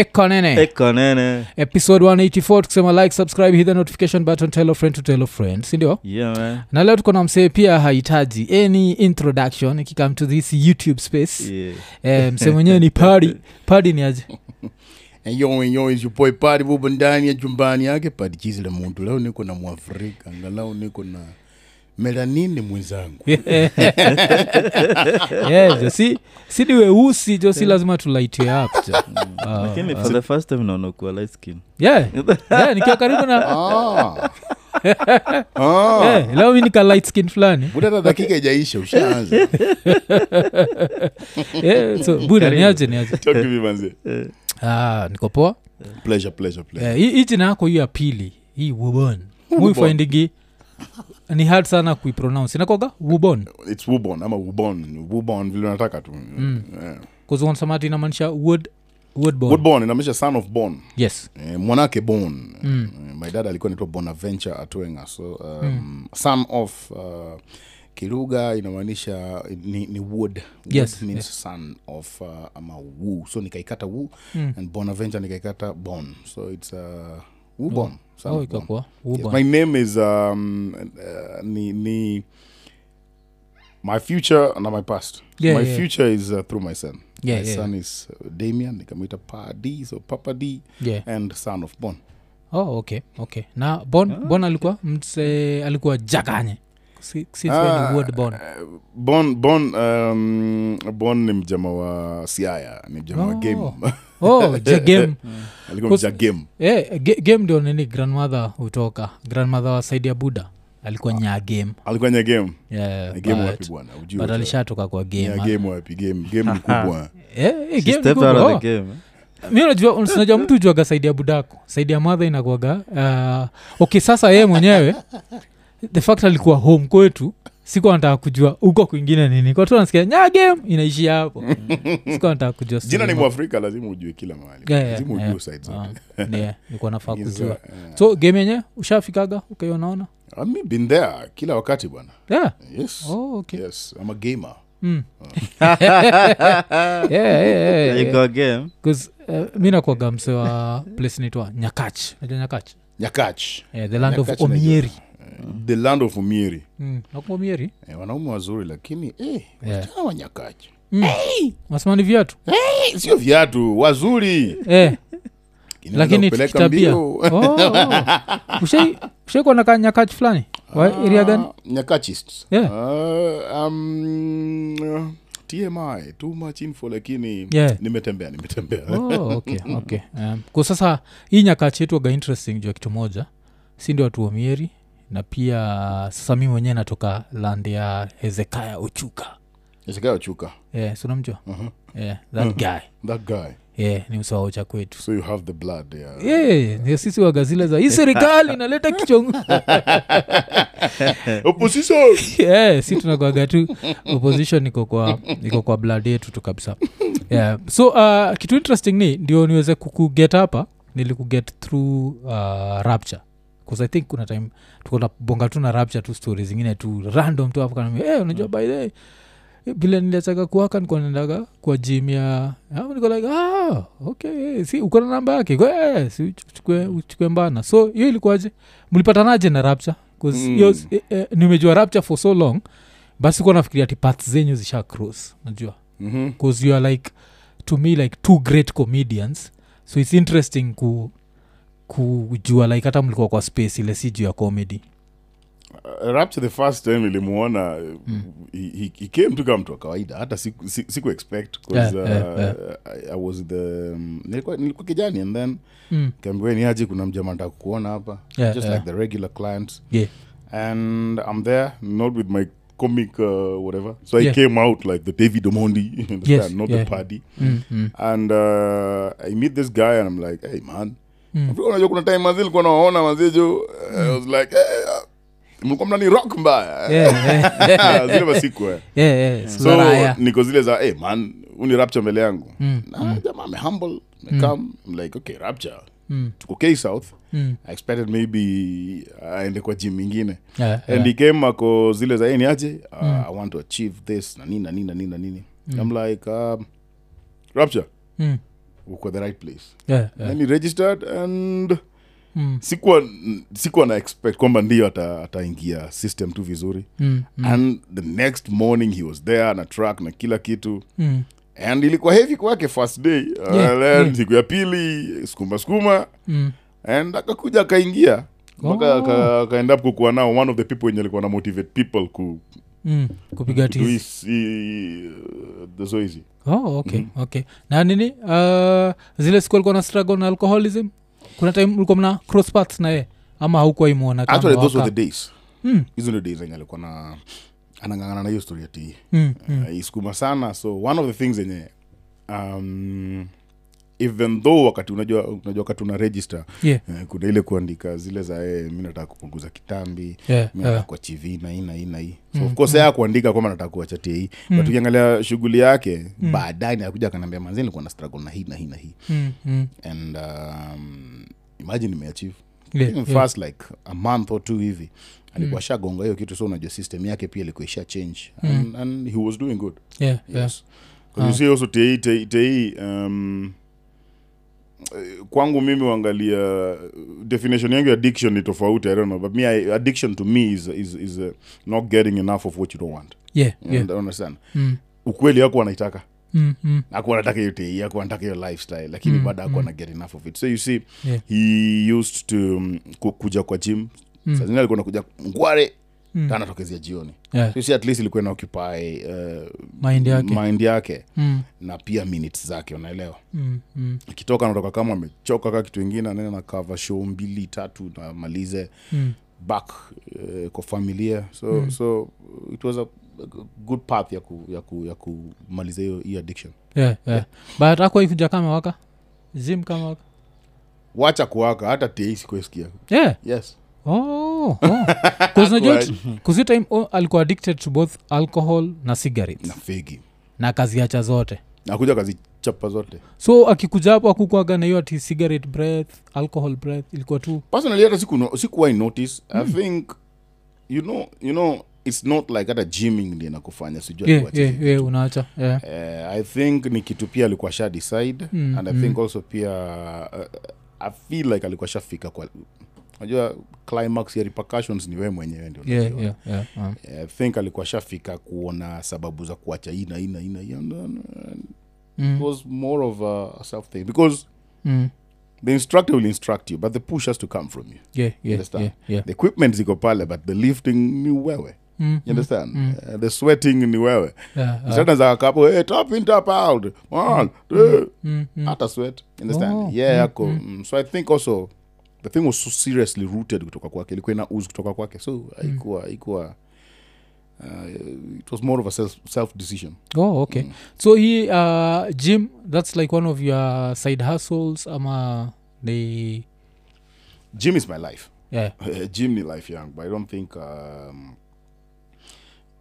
ekonene ekanene episode 184 tukisema like subscribe hit the notification button tell a friend to tell a friend sindio yeah man. Na leo tuko na msee pia hahitaji any introduction ikikam to this youtube space. Yeah. Eh, msee mwenyewe ni padi padi ni aje? Yoyoisupoi yo, and yo, is your boy Padi Bubu ndani ya chumbani yake. Padi chizi la muntu. Leo niko na mwafrika angalau niko na melanini mwenzangu. Yeah, josi sini si ni weusi jo si lazima tulaitie up jo. Ah, lakini for the first time naona kuwa light skin. Yeah, yeah, nikiwa karibu na ah. ah. yeah, leo mi nika light skin fulani. Buda dakika ijaisha ushaanza. Yeah, so buda niaje niaje. Talk to me manze. Ah, niko poa. Pleasure pleasure pleasure. Eh, hii jina yako hiyo ya pili hii wubon muifindigi ni hard sana kuipronounce. Inakoga wubon. It's wubon ama wubon. Wubon vile unataka tu. Yeah. kuzuonsamati inamaanisha wood woodborn inamaanisha son of born yes. Eh, mwanake born Mm. eh, my dad alikuwa naitwa bonaventure atwenga so um, son of uh, kiruga inamaanisha ni, ni wood. Wood Yes, means yes. son of uh, ama wu so nikaikata wu Mm. and bonaventure nikaikata bon so it's uh, wubon son oh, my name is um, uh, ni, ni my future na my past. Yeah, my yeah. future is uh, through my son. Yeah, my yeah. son is uh, damian nikamwita pa d so papa d yeah. and son of bon. Oh, okay okay. Na bon bon alikuwa mse alikuwa jakanye Si- si- Ah, bon. bon bon um, bon ni mjama wa siaya ni mjama wa Oh. game oh game. Mja game. Eh, game ndio nini grandmother hutoka. Grandmother wa saidi ya buda alikuwa nya game. Alikuwa nya game? Yeah, Na game wapi bwana? But alishatoka kwa game nya ah. game wapi? Game game kubwa. Game ni stepped out kubwa. Oh. game mi najua unajua mtu juaga saidi ya budako saidi ya madha inakuaga uh, okay sasa yeye mwenyewe the fact alikuwa home kwetu siku anataka kujua huko kwingine nini. Kwa tu nasikia nya game inaishia hapo. Siku anataka kujua jina ni mwafrika lazima ujue kila mahali. Yeah, yeah, lazima ujue yeah. side zote Ah, yeah, nilikuwa nafaa kujua eh, so game yenye ushafikaga ukaionaona okay, mi been there kila wakati bwana. Yeah. yes. Oh, okay. yes i'm a gamer. Mm. yeah, yeah, yeah, yeah. you go game? 'Cause, uh, mi nakwaga mse wa place nyakach najua nyakach nyakach yeah, the land Nyakach of najua. Omieri the land of umieri mm. nakumbuka eh, wanaume wazuri lakini eh, Yeah. wasichana wa nyakach nasema ni viatu? Hey! sio viatu wazuri. Eh, lakini kitabia oh, oh. Ushai- na nyakachi fulani? Wa area gani? Ah, Yeah. Ah, um, uh, tmi too much info lakini Yeah. nimetembea nimetembea. Oh, okay, okay. Um, kwa sasa hii nyakachi yetu aga interesting juu ya kitu moja. Si ndio watu wa mieri na pia sasa mi mwenyewe natoka land ya hezekaya ochuka. Hezekaya ochuka. Yeah, sunamjua Mhm. yeah, that guy. That guy. Yeah, ni msawaocha kwetu. So you have the blood yeah. yeah, yeah, sisi wagazile za hii serikali inaleta kichongo opposition! Yeah, si tunakwaga tu opposition iko kwa iko kwa blood yetu tu kabisa. Yeah. so uh, kitu interesting ni ndio niweze kukuget hapa nilikuget through uh, rapture bcause i think kuna time tukonabonga tu na rapture tu story zingine tu random tu hapo kanambia hey, unajua by the way, vile niliachaga kuaka nikuwa kwa jim ya niko like ah, okay eh, si uko na namba yake? Go, eh, si uchukue, uchukue mbana. So hiyo ilikuwaje? Mlipatanaje na rapture? 'Cause Mm. eh, eh, nimejua rapture for so long basi kuwa nafikiria ti path zenyu zisha cross najua Mhm. bcause you are like to me like two great comedians. So its interesting ku kujua like hata mlikuwa kwa space ile si juu ya comedy Uh, rapture the first time ilimuona mm. he, he, he came tu kama mtu wa kawaida hata siku, si- siku expect Yeah, yeah, uh, yeah. I, I was the um, nilikuwa, nilikuwa kijani and then mm. kaambiwa ni aje kuna mjama nataka kuona hapa Yeah, just yeah. like the regular clients yeah. and i'm there not with my comic uh, whatever so i came out like the david omondi Yes, not yeah. the party Mm, mm, and uh, i meet this guy and i'm like hey man Mm. Unajua kuna time mazi likuwa nawaona i was like hey, uh, mlikuwa mnani rock mbaya Yeah, yeah. zile masiku eh. yeah, yeah. so niko zile za hey, man uni rapture mbele yangu Mm, na jamaa amehumble mm. I'm like okay rapture mm, tuko k south mm. i expected maybe aende kwa jim ingine Yeah, and yeah. he came ako zile za "Hey, ni aje uh, i want to achieve this na nini na nini na nini na nini i'm like um, rapture Mm. Uko the right place. Yeah, yeah. registered and Mm, sikuwa sikuwa na expect kwamba ata- ataingia system tu vizuri. Mm, mm, and the next morning he was there na truck na kila kitu. Mm, and ilikuwa hevi kwake first day. Uh, Yeah, then yeah. siku ya pili skuma skuma mm. and akakuja akaingia. Mpaka Oh. aka- akaenda up kukuwa nao one of the people wenye alikuwa na motivate people ku Mm, kupiga do tizi. his- i- uh, the zoezi oh, okay, okay. na nini? Uh, zile siku alikuwa na struggle na alcoholism? Kuna time ulikuwa mna cross paths na ye ama haukuwa imwona actually those were the days. Mm, hizo ndio days enye alikuwa na anangangana na hiyo story ati mm, mm. uh, iskuma sana. So one of the things enye um, even though wakati unajua unajua wakati una register Yeah, uh, kuna ile kuandika zile za eh, mi nataka kupunguza kitambi yeah, mi nataka yeah. kuwa chivi na hii na hii na hii. So of course mm. kuandika kwamba nataka kuacha ti but ukiangalia shughuli yake baadaye nakuja akanaambia manzi nilikuwa na struggle na hii na hii na hii. Mm, mm. and um, imagine imeachieve Yeah, yeah. fast like a month or two hivi alikuwa shagonga hiyo kitu so unajua system yake pia ilikuwa isha change. And, and he was doing good. Yeah, yeah. yes. Because you see also tei tei, tei um, eh, kwangu mimi uangalia definition yangu ya addiction ni tofauti i don't know but me I, addiction to me is, is, is uh, not getting enough of what you don't want Yeah, yeah. understand Mm, ukweli ako anaitaka mm, mm. aku anataka hiyo tei aku anataka hiyo lifestyle lakini mm, bado aku ana get enough of it so you see Yeah. he used to um, kuja kwa gym mm. sazini alikuwa nakuja ngware Mm. anatokezea jioni. Yeah. so you at least ilikuwa ina occupy uh, Mind yake. mind yake. Mm, na pia minutes zake unaelewa? Mm, mm, akitoka anatoka kama amechoka ka kitu ingine anene na cover show mbili tatu namalize mm. back uh, kwa familia. So mm. so it was a, good path ya, ku, ya, ku, ya kumaliza hiyo hiyo addiction. Yeah, yeah. but akwaikuja kama waka? Zim kama waka? Wacha kuwaka hata tei sikuesikia yeah. Yes oh, oh. time oh, alikuwa addicted to both alcohol na cigarettes. Na fegi. Na kaziacha zote. Nakuja kazichapa zote. So akikuja hapo akukwaga na hiyo ati cigarette breath alcohol breath ilikuwa tu personally hata siku sikuwai notice i think you know you know it's not like hata gyming ndi nakufanya sijua yeah, yeah, yeah, unaacha yeah. Uh, i think ni kitu pia alikuwa sha decide Mm, and i think also pia uh, i feel like alikuwa shafika kwa najua climax ya repercussions ni wee mwenyewe ndio Yeah, unajua. yeah, yeah, um, i think alikuwa shafika kuona sababu za kuacha ina ina ina, na hii and mm, it was more of a, a self thing. Because mm. the instructor will instruct you but the push has to come from you. Yeah, yeah, understand? yeah, yeah. the equipment ziko pale but the lifting ni wewe. Mm, you understand? uh, the sweating ni wewe. Yeah, uh, Certain za kapo hey, top in top out. One two. mm, mm. hata sweat. Understand? Oh, yeah mm, yako. mm. so i think also the thing was so seriously rooted kutoka kwake. Ilikuwa ina uz kutoka kwake. So haikuwa haikuwa uh, it was more of a self, self decision. Oh okay. So he uh, jim that's like one of your side hustles ama the jim is my life. Yeah. Jim ni life yangu but i don't think um,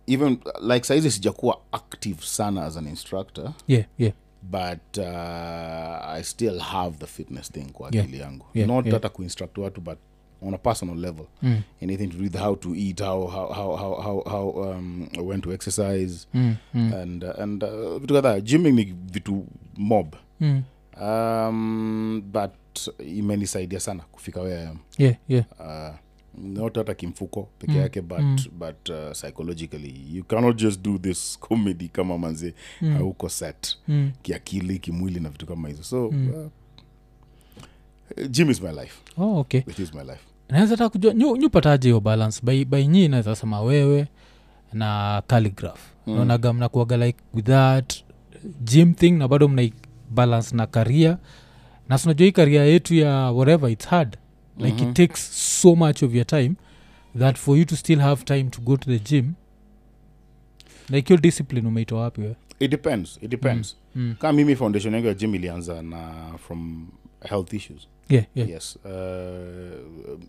even like saizi sijakuwa active sana as an instructor. Yeah yeah but uh, i still have the fitness thing kwa Yeah. yangu. Yeah, not yeah. hata kuinstruct watu but on a personal level. Mm, anything to do with how to eat how how how how how, how um, when to exercise. Mm, mm, and uh, and uh, vitu kadhaa. Gymming ni vitu mob. Mm. um, but imenisaidia sana kufika I yeah yeah. Uh, not hata kimfuko peke Mm, yake but, mm. but uh, psychologically you cannot just do this comedy kama manzi Mm. hauko set mm. kiakili kimwili na vitu kama hizo so Mm. uh, gym is my life oh okay it is my life naweza ta kujua nyupataje hiyo balance by, by nyii naweza sema wewe na calligraph Mm. mm. naonaga mnakuaga like with that gym thing na bado mnaibalance na karia na sinajua hii karia yetu ya whatever its hard like Mhm. it takes so much of your time that for you to still have time to go to the gym like your discipline umeitoa wapi we it depends it depends mm. kama mimi foundation yangu ya gym ilianza na from health issues yeah, yeah. yes uh,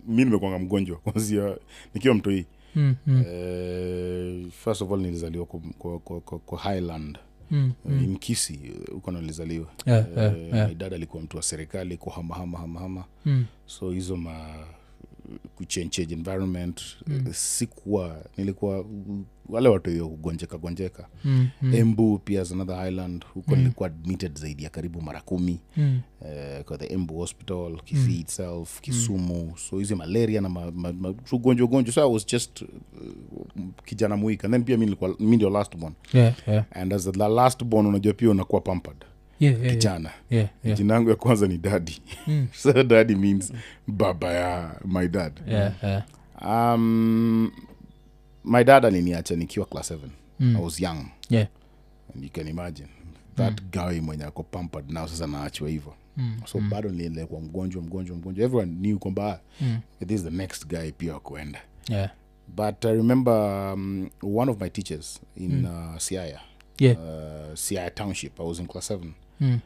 mi nimekwanga mgonjwa kwanzia nikiwa mtoi Mm, mm, uh, first of all nilizaliwa kwa, kwa, kwa, kwa, kwa highland mm, mm. mm. Mkisi huko nalizaliwa Yeah, Eh, yeah, yeah. Dada alikuwa mtu wa serikali kuhamahama hamahama Mm, so hizo ma kuchange environment mm. sikuwa nilikuwa wale watu hiyo kugonjeka gonjeka. Mm, mm, embu pia is another island huko nilikuwa admitted zaidi ya karibu mara kumi. Mm. uh, kwa the embu hospital kisii itself kisumu. So hizi malaria na ugonjwa ugonjwa. So i was just uh, kijana mwik and then pia mi ndio last born. Yeah, yeah. and as the last born unajua pia unakuwa pampered Yeah, yeah, yeah. kijana Yeah, yeah. jina yangu ya kwanza ni dadi Mm. so dadi means baba ya my dad Yeah, yeah. um, my dad aliniacha nikiwa class 7 Mm. i was young Yeah. and you can imagine that guy mwenye ako pampered now sasa naachwa hivyo Mm, so bado niliendelea mgonjwa mgonjwa mgonjwa everyone knew kwamba Mm. this is the next guy pia wakuenda Yeah. but i remember um, one of my teachers in uh, siaya Yeah. uh, siaya township i was in class 7 Mm.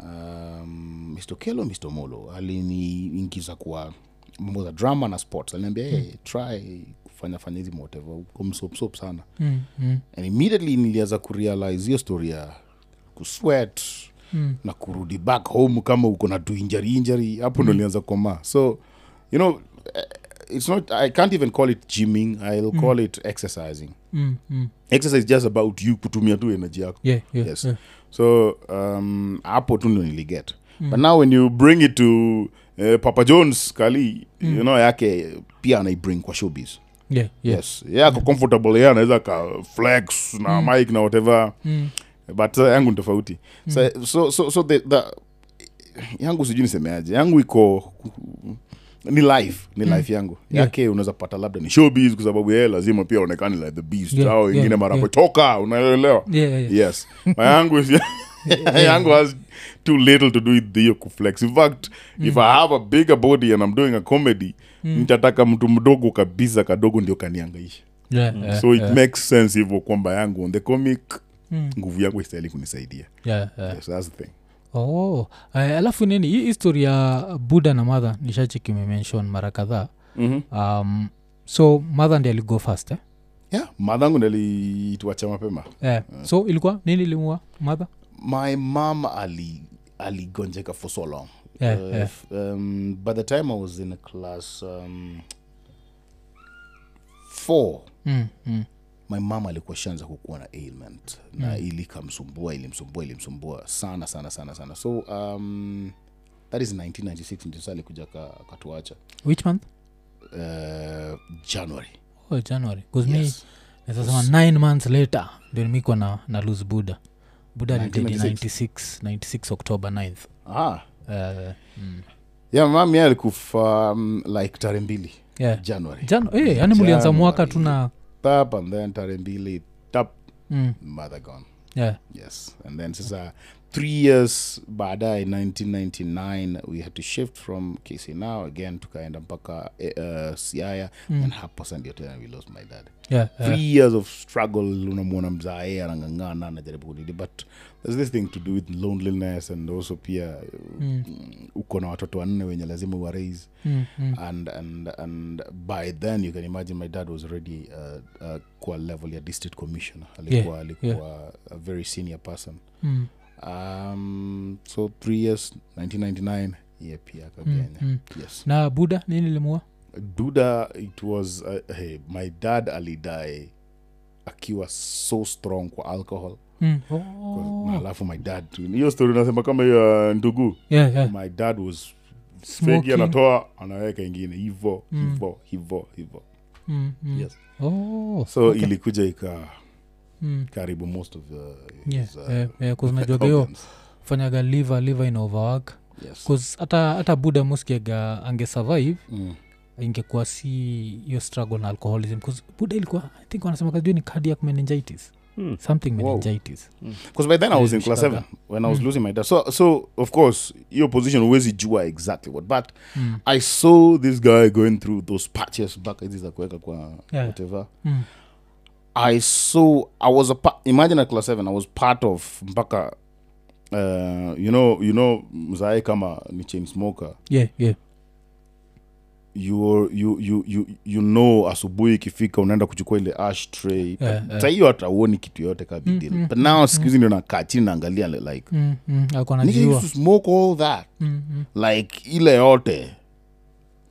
um, mr kelo mr molo aliniingiza kwa mambo za drama na sports. Aliniambia hey, try kufanya fanya hizi whatever. Uko msopsop sana. Mm, mm, and immediately nilianza kurealize hiyo story ya kuswet mm. na kurudi back home kama uko na tuinjari injari injury. Hapo ndo nilianza koma so you know eh, it's not i can't even call it gymming. I'll call it exercising. Mm, mm. exercise just about you kutumia tu energy yako. Yeah, yeah, yes. yeah. So um, hapo tu ndio niliget. But now when you bring it to uh, papa jones kali you know yake pia anaibring kwa showbiz. Yeah, yeah. yes. Ye ako comfortable ye anaweza ka flex na mike na whatever. Mm. but uh, yangu ni tofauti. So, so, so, so the, the, yangu sijui nisemeaje. Yangu iko ni life ni life yangu. Yeah. yake unaweza pata labda ni showbiz kwa sababu yeye lazima pia aonekane like the beast. Yeah, au wengine yeah, mara yeah. unaelewa? Yeah, yeah, yes. Mayangu yangu has too little to do with hiyo kuflex in fact if i have a bigger body and i'm doing a comedy nitataka mtu mdogo kabisa kadogo ndio kaniangaisha Yeah, yeah, so it yeah. makes sense hivyo kwamba yangu on the comic Mm. nguvu yangu istahili kunisaidia. Yeah, yeah. yes, that's the thing oh uh, alafu nini hii histori ya buda na madha nishachiki umemenshon mara kadhaa mm-hmm. um, so madha ndi aligo fast eh? yeah madhangu nalituacha mapema Eh, so ilikuwa nini ilimua madha my mam ali aligonjeka for so long Yeah, Uh, yeah. um, by the time i was in class um, four mm, mm. My mom alikuwa shanza kukuwa na ailment. Na ilikamsumbua ilimsumbua ilimsumbua sana sana sana sana. So um, that is 1996 ndio saa alikuja ka- akatuacha. Which month? Uh, january. Oh, january. Yes. mi nasasema nine months later ndio nimikwa na, na lose buda buda 1996. 96 96 october 9th ah. uh, mm. yeah alikufa um, like tarehe mbili. Yeah. january. Jan- eh, yani mulianza mwaka tu na tap and then tarehe mbili tap mm, mother gone. Yeah. yes. And then sasa three years baadaye 1999 we had to shift from kc now again tukaenda mpaka uh, siaya Mm. and hapo sa ndio tena we lost my dad. Yeah, yeah. years of struggle unamwona mzae anangangana anajaribu kunini but there's this thing to do with loneliness and also pia Mm, uko na watoto wanne wenye lazima uwarais mm, mm. and and and by then you can imagine my dad was already uh, uh, kwa level ya district commissioner. Alikuwa alikuwa a very senior person. Mm, um, so three years 1999 ye pia mm, akagenya mm. yes na buda nini limua duda it was uh, hey, my dad alidae akiwa so strong kwa alcohol mm. oh. alafu my dad hiyo story nasema kama hiyo uh, ndugu yeah, yeah. my dad was fegi anatoa anaweka ingine hivo Mm. hivo hivo hivo Mm, mm. yes Oh, so okay. ilikuja ika Mm. karibu most of najuaga hiyo fanyaga live live ina overwork hata yes. buda muskiaga angesurvive mm. ingekuwa si hiyo struggle na alcoholism buda ilikuwa i think wanasema kajua ni cardiac meningitis mm. something meningitis because by then i was in class 7 when i was Mm. losing my dad so so of course your position huwezi jua exactly what but mm. i saw this guy going through those patches back hizi za kuweka kwa Yeah. whatever Mm. I saw i was a pa- imagine at class 7 i was part of mpaka uh, you know you know mzae kama ni chain smoker yeah yeah you, you, you, you, you know asubuhi ikifika unaenda kuchukua ile ash tray Yeah, yeah. sa hiyo hata uoni kitu yote ka big Mm, mm, but now siku hizi ndio nakaa chini naangalia like mm, mm. smoke all that mm, mm. like ile yote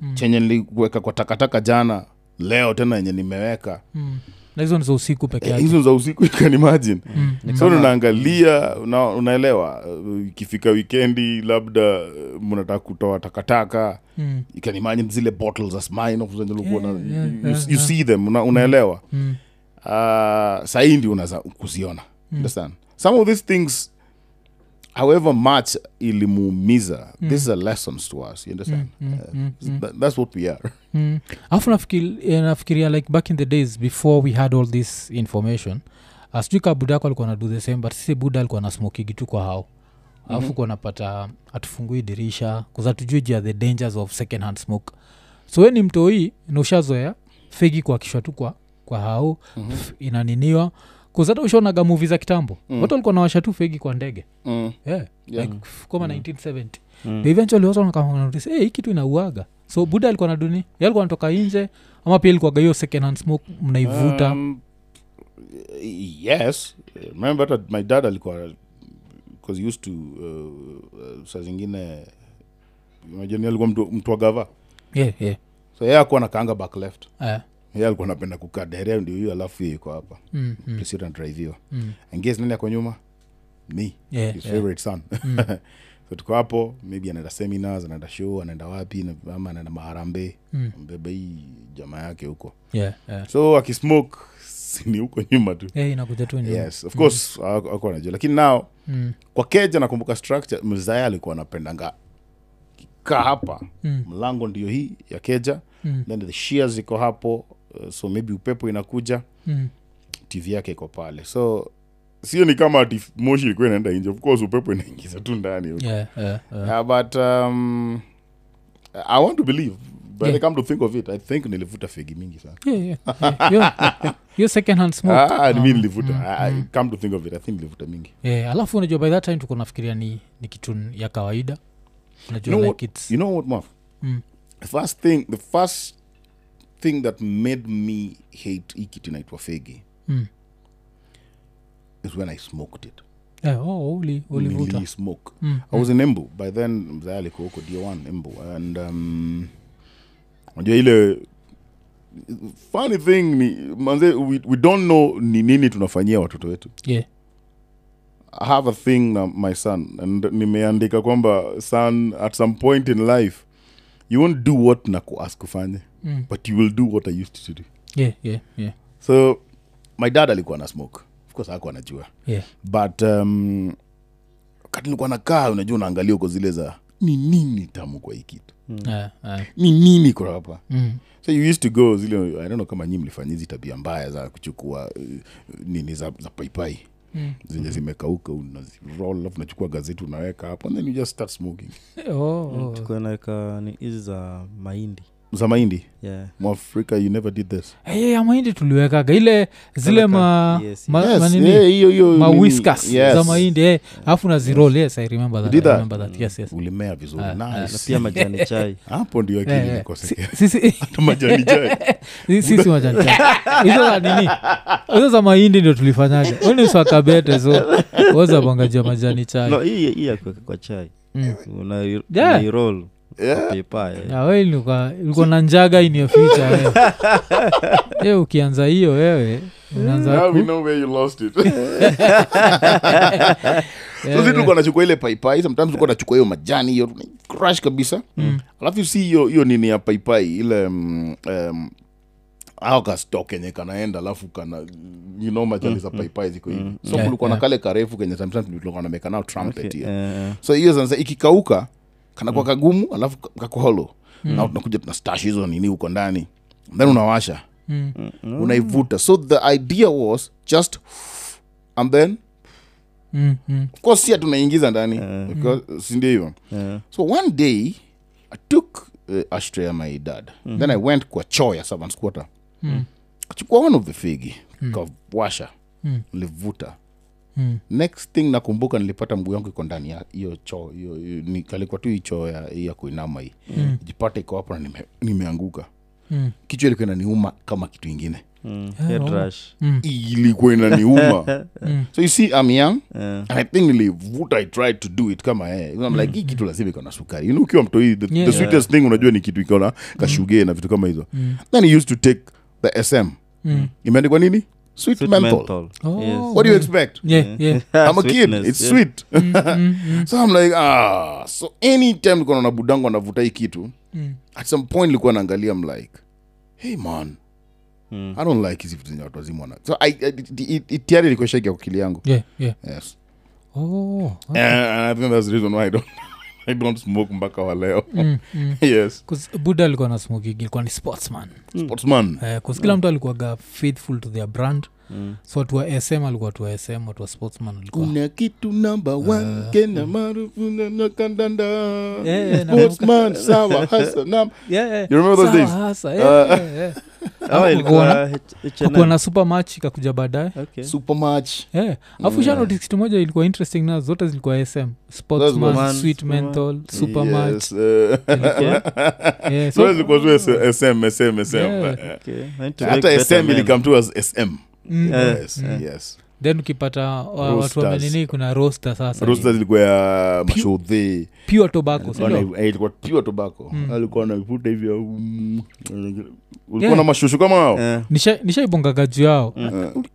Mm. chenye niliweka kwa takataka jana leo tena yenye nimeweka Mm. Na hizo ni za usiku peke yake hizo za usiku you can imagine Mm. so unaangalia una, unaelewa ikifika wikendi labda uh, mnataka kutoa takataka Mm. you can imagine zile bottles as mine of Yeah, yeah, you, yeah, you yeah. see them una, unaelewa Mm. uh, sahii ndi unaweza kuziona understand some of these things however much ilimuumiza these are lessons to us you understand Mm, mm, Uh, mm. that- that's what we are Mm. alafu eh, nafikiria like back in the days before we had all this information uh, sijui ka buda yako alikuwa na do the same but sisi buda alikuwa na smokigi tu kwa hao alafu mm-hmm. kuwa napata atufungui dirisha kuzatujue ya the dangers of second hand smoke so we ni mtoi na ushazoea fegi kuakishwa tu kwa, kwa hao mm-hmm. inaniniwa kuzata ushaonaga muvi za kitambo mm. watu walikuwa nawasha tu fegi kwa ndege mm. yeah. Yeah. like f- kama 1970 Mm. Eventually watu wanakanotice hey, hii kitu inauaga so buda alikuwa na duni ye alikuwa anatoka nje ama pia ilikuwaga hiyo second hand smoke mnaivuta Um, yes remember that my dad alikuwa because used to uh, uh, saa zingine unajua alikuwa mtu, mtu wa gava yeah, yeah. so yeye akuwa nakaanga back left Eh, yeye alikuwa anapenda kukaa dere ndio hiyo alafu hiyo iko hapa. Mm, mm, don't mm. nani ako nyuma? Me. Yeah, his yeah. favorite son. So tuko hapo maybe anaenda seminars anaenda show anaenda wapi ama anaenda maharambe. Mm. mbeba hii jamaa yake huko. Yeah, yeah. so akismoke ni huko nyuma tu. Yeah, inakuja tu yes of course mm. ako anajua lakini nao Mm, kwa keja nakumbuka structure mzaya alikuwa anapendanga kaa hapa. Mm. mlango ndio hii ya keja. Mm. then the shears iko hapo so maybe upepo inakuja mm. tv yake iko pale so sio ni kama ati moshi ilikuwa inaenda nje of course upepo inaingiza tu ndani. Yeah, yeah, yeah. Uh, but um, i want to believe but Yeah. I come to think of it i think nilivuta fegi mingi sana Yeah, yeah, yeah. Hiyo- hiyo second hand smoke ah, mi I, I come to think of it i think nilivuta mingi yeah, alafu unajua by that time tuko nafikiria ni, ni kitu ya kawaida unajua You know like it's you know what? Mm. the first thing the first thing that made me hate hii kitu inaitwa fegi mm. is when i smoked it. Yeah, oh, uli, uli smoke. Mm, i was in embu. By then mzaya alikuwa huko d1 embu. And um, unajua ile funny thing ni manze we, we don't know ni nini tunafanyia watoto wetu. Yeah. i have a thing na my son. And nimeandika kwamba son at some point in life you won't do what na kuask kufanya Mm. but you will do what i used to do yeah, yeah, yeah, so my dad alikuwa na smoke of course hakuwa anajua yeah. but um, wakati nilikuwa nakaa unajua unaangalia uko zile za ni nini tamu kwa hii kitu Yeah, yeah. ni nini kwa hapa Mm. so you used to go zile i don't know kama nyi mlifanya hizi tabia mbaya za kuchukua uh, nini za, za paipai Mm. zenye zimekauka unaziroll alafu unachukua gazeti unaweka hapo and then you just start smoking Oh, oh, oh. naweka ni hizi za mahindi za mahindi? Yeah. mwafrika you never did this. Hey, ya mahindi tuliwekaga. Ile zile ma, yes, ma, yes, manini yeah, hiyo hiyo ma yes. za mahindi eh, alafu na zirol yes. i remember that, I remember that. yes yes. Ulimea vizuri. Ah, na nice. pia majani chai. Hapo ndio akili Eh, eh. majani chai. Sisi majani chai. hizo za nini? Hizo za mahindi ndio tulifanyaga uniswakabete so. Woza bangajia majani chai. No hii hii ya kuweka kwa chai. Mm. Unairol Yeah. Eh. We ilikuwa ilikuwa na njaga in your future eh. Eh, ukianza hiyo wewe unaanza Now we ku- know where you lost it. Eh, so si tulikuwa nachukua ile paipai sometimes tulikuwa nachukua hiyo majani hiyo crush kabisa. Alafu si hiyo hiyo nini ya paipai ile um, um, au kasto kenye kanaenda alafu kana you know majani za paipai ziko hivi. so Yeah, kulikuwa na yeah. kale karefu kenye sometimes tulikuwa nameka nao trumpet Okay, hiyo. eh, so hiyo sasa ikikauka kanakuwa kagumu alafu kakoholo mm. na tunakuja tuna stash hizo nini huko ndani. Then unawasha. Mm, unaivuta. So the idea was just and then mm, mm. of course si tunaingiza ndani. Because sindio hivyo? Eh. so one day i took uh, ashtray ya my dad. Then i went kwa choo ya servants quarter. Mm. kachukua one of the figi kawasha. Mm. nilivuta Mm. next thing nakumbuka nilipata mguu yangu iko ndani ya hiyo choo hiyo hiyo- ni- tu hii choo ya, ya kuinama hii Mm. jipata iko hapo na nime, nimeanguka Mm. kichwa ilikuwa inaniuma kama kitu ingine Mm, Yeah, head oh. rush. Mm. ilikuwa inaniuma Mm. so you see i'm young Yeah. and i think nilivuta i tried to do it kama i'm like hii kitu lazima ikona sukari you know ukiwa mtoi the, Yeah. the sweetest thing unajua ni kitu iko kashuge mm. na vitu kama hizo Mm. then he used to take the sm Mm. imeandikwa nini sweet, Sweet menthol. menthol. Oh. Yes. what do you expect Yeah, yeah. i'm a kid it's yeah. sweet Mm, mm, mm, so i'm like ah so anytime nilikuwa na budangu anavuta hii kitu mm. at some point nilikuwa naangalia i'm like hey man Mm. i don't like hizi vitu zenye watu wazima wana so I, I, it, it, it, tiari ilikuwa shaki ya akili yangu Yeah, yeah. yes Oh, and, and i think that's the reason why i don't i don't smoke mpaka wa leo mm, mm. yes buda alikuwa na smoking ilikuwa ni sportsman sportsman Eh, kila mtu alikuwaga faithful to their brand Mm. So watu wa sm alikuwa watu wa sm watu wa sportsman kuna kitu number one kenya maarufu na- kandanda Eh, sportsman sawa hasa nam Yeah, yeah. You remember those days? hasa, yeah, yeah, yeah. Oh, na- super match ikakuja baadaye Okay. super match yeah. afu Yeah. yeah. kitu moja ilikuwa interesting na zote zilikuwa sm sportsman Sportsman, sweet menthol super match uh, yeah, so so, zilikuwa tu sm sm sm Yeah. Okay. I need to make hata sm ilikam tu as sm mm, yes Mm. yes then ukipata wa- watu wamenini kuna roster sasa rosta zilikuwa ya mashodhe pure tobacco eh, ilikuwa pure tobacco Mm. alikuwa anaivuta hivyo mm, ulikuwa Yeah. na mashushu kama hao Eh. Nisha- nishaibongaga juu yao Eh,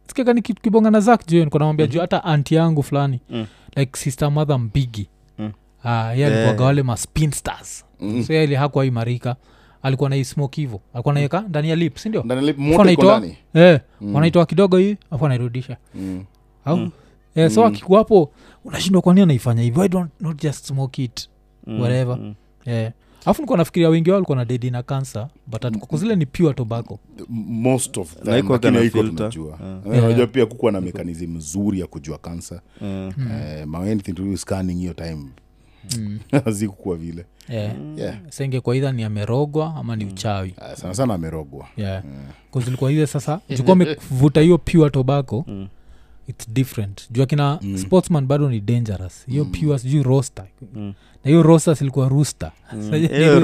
sikika nikibonga na zak juu nikuwa namwambia juu hata anti yangu fulani Mm. like sister mother mbigi Mm. uh, ye alikuwaga Yeah. wale maspinsters mm. so yali hakuwa imarika alikuwa naismoke hivo alikuwa naiweka ndani ya lip sindio eh, Mm. wanaitoa kidogo hii afu anairudisha Mm. au Mm. eh, so Mm. akikuwapo unashindwa kwani anaifanya hivo i don't not just smoke it Mm. Whatever. Mm. eh. alafu nikuwa nafikiria wengi wao walikuwa na dedi na kansa but zile ni pure tobacco most of them, Na iko lakini na haiko filter. tunajua Ah. Eh, unajua pia kukuwa na mekanism nzuri ya kujua kansa yeah. eh, ma anything to do with scanning hiyo time mm. hazikukuwa vile yeah. yeah. senge kwa idha ni amerogwa ama ni uchawi Ah, sana sana amerogwa yeah. kuzilikuwa ile sasa jukuwa amevuta hiyo pure tobacco Mm. its different juu akina Mm. sportsman bado ni dangerous hiyo Mm. pure sijui roster Mm. na hiyo roster silikuwa rooster Mm. Eh? Yeah,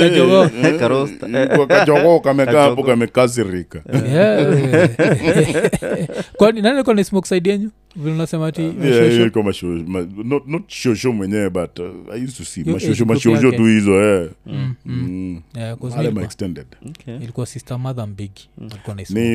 Kajogoo. eh, eh, ilikuwa kamekaa hapo kamekasirika kwani nani alikuwa ni smoke side yenyu vile unasema ati Yeah, mashosho? hiyo ilikuwa mashosho ma- not, not shosho mwenyewe but uh, i used to see mashosho mashosho tu hizo eh. Mm, mm. Mm. Yeah, ilikuwa- extended Okay. ilikuwa sister mother mbigi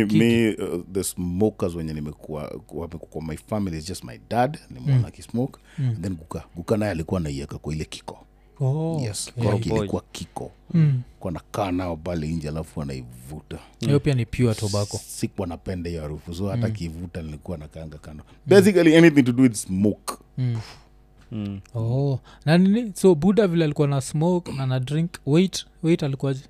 kiki. mi uh, the smokers wenye nimekuwa wamekuwa my family is just my dad nimwona Mm. akismoke Mm. then guka guka naye alikuwa naiweka kwa ile kiko Oh, yes okay. kiko. Mm. kwa nakaa nao pale nje alafu wanaivuta. Hiyo pia ni pure tobacco. Sikuwa napenda hiyo harufu. So hata kivuta nilikuwa nakaanga kando. Basically anything to do with smoke. Mm. Mm. oh. na nini? So buda vile alikuwa na smoke na na drink. Wait wait alikuwaje?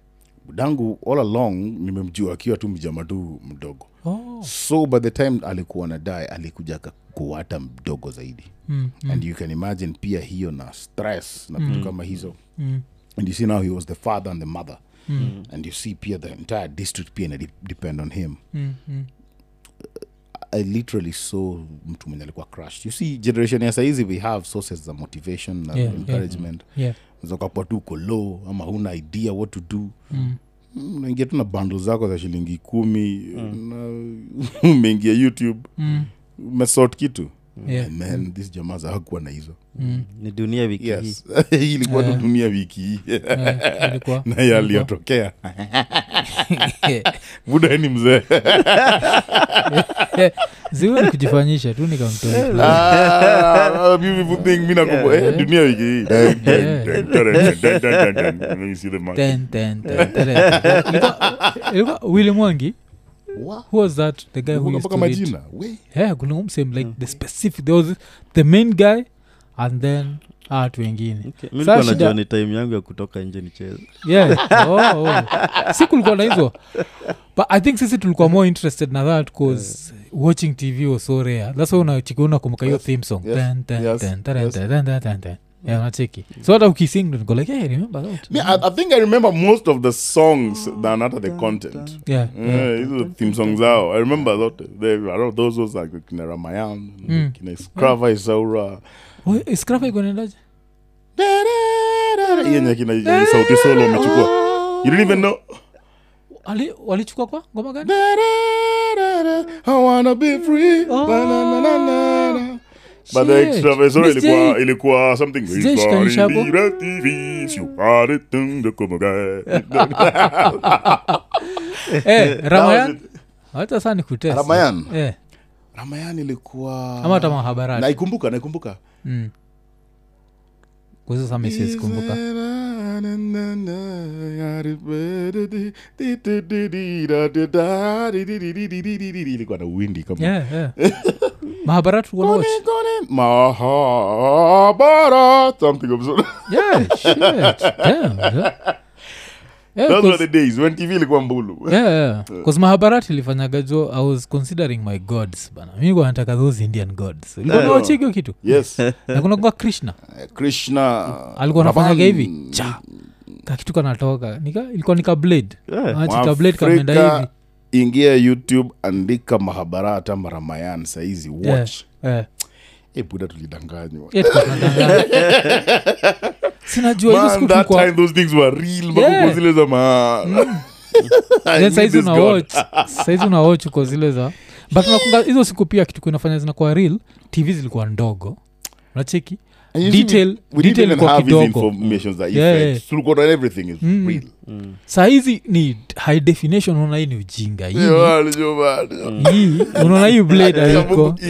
Budangu all along nimemjua akiwa tu mjama tu mdogo. Oh. so by the time alikuwa na dae alikuja akakuwa hata mdogo zaidi mm. Mm. and you can imagine pia hiyo na stress na vitu kama hizo Mm. and you see now he was the father and the mother Mm. and you see pia the entire district pia ina depend on him Mm. Mm. i literally saw mtu mwenye alikuwa crushed you see generation ya saizi we have sources za motivation na Yeah, yeah. encouragement yeah zakapwa tu uko low ama huna idea what to do mm. Mm, unaingia tu na bando zako za shilingi kumi na umeingia youtube Mm. Umesort kitu? Yeah. Man this jamaa za hakuwa na hizo. Mm. ni dunia wiki yes. Hii ilikuwa tu dunia wiki hii. Na yaliyotokea buda ni mzee. Ziwe ni kujifanyisha tu nikamtoa Ah, nakumbu eh, dunia wiki hii. Willy mwangi Wa- who was that the guy who used to majina we yeah kulingumsem like the specific there was the main guy and then watu wengine ni time yangu ya kutoka nje nicheze yeah oh, oh. si kulikuwa na hizo but i think sisi tulikuwa more interested na that cause watching tv was so rare that's why hiyo Yes. theme song Yes. Ten, ten, Yes. ten, ten, Yes. ten, ten, ten, ten, ten. Yeah unacheki so hata ukising ndo niko like hey remember that Me, I, I think I remember most of the songs than hata the content. yeah, yeah. Yeah, hizo theme songs out. I remember that. They, I don't know, those was like kina Ramayan, Mm. kina Scrava Isaura. Oh, iskrafa ikonaendaje yenye kina sauti solo. You don't even know? Ali- walichukua kwa ngoma gani I wanna be free. Oh. Miss ilikuwa ilikuwa something Sijai shikanisha hapo. eh, ramayan? Hata saa ni Ramayan? eh, Ramayan ilikuwa ama hata mahabarati naikumbuka naikumbuka. Mm. kwa hizo sasa siwezi kumbuka. Ilikuwa na windi kama yeah, yeah. mahabarati ulikuwa unawatch? Mahabharat, something of sort. yeah, shit. Damn, yeah. Yeah, Those were the days when TV ilikuwa mbulu. yeah, yeah. 'Cause mahabharat ilifanyaga jo i was considering my gods bana mi nilikuwa nataka those indian gods nawachikio kitu Yes. na kuna kwa krishna Krishna alikuwa nafanyaga hivi cha kakitu kanatoka nika, ilikuwa nika blade Yeah. Achi ka blade kameenda hivi ingia youtube andika mahabarata maramayan saizi watch. eh. Buda tulidanganywa. Yeah, Yeah. makuko zile za masaizi I Then need saizi this una God. watch. Saizi una watch uko zile za but hizo siku pia kitu kinafanya zinakuwa real tv zilikuwa ndogo. Unacheki And you see, we- detail didn't even have these kidogo. that Yeah, yeah. Tulikuwa na everything is Mm. real. Saa hizi ni high definition unaona hii ni ujinga. Hii Yeah, unaona blade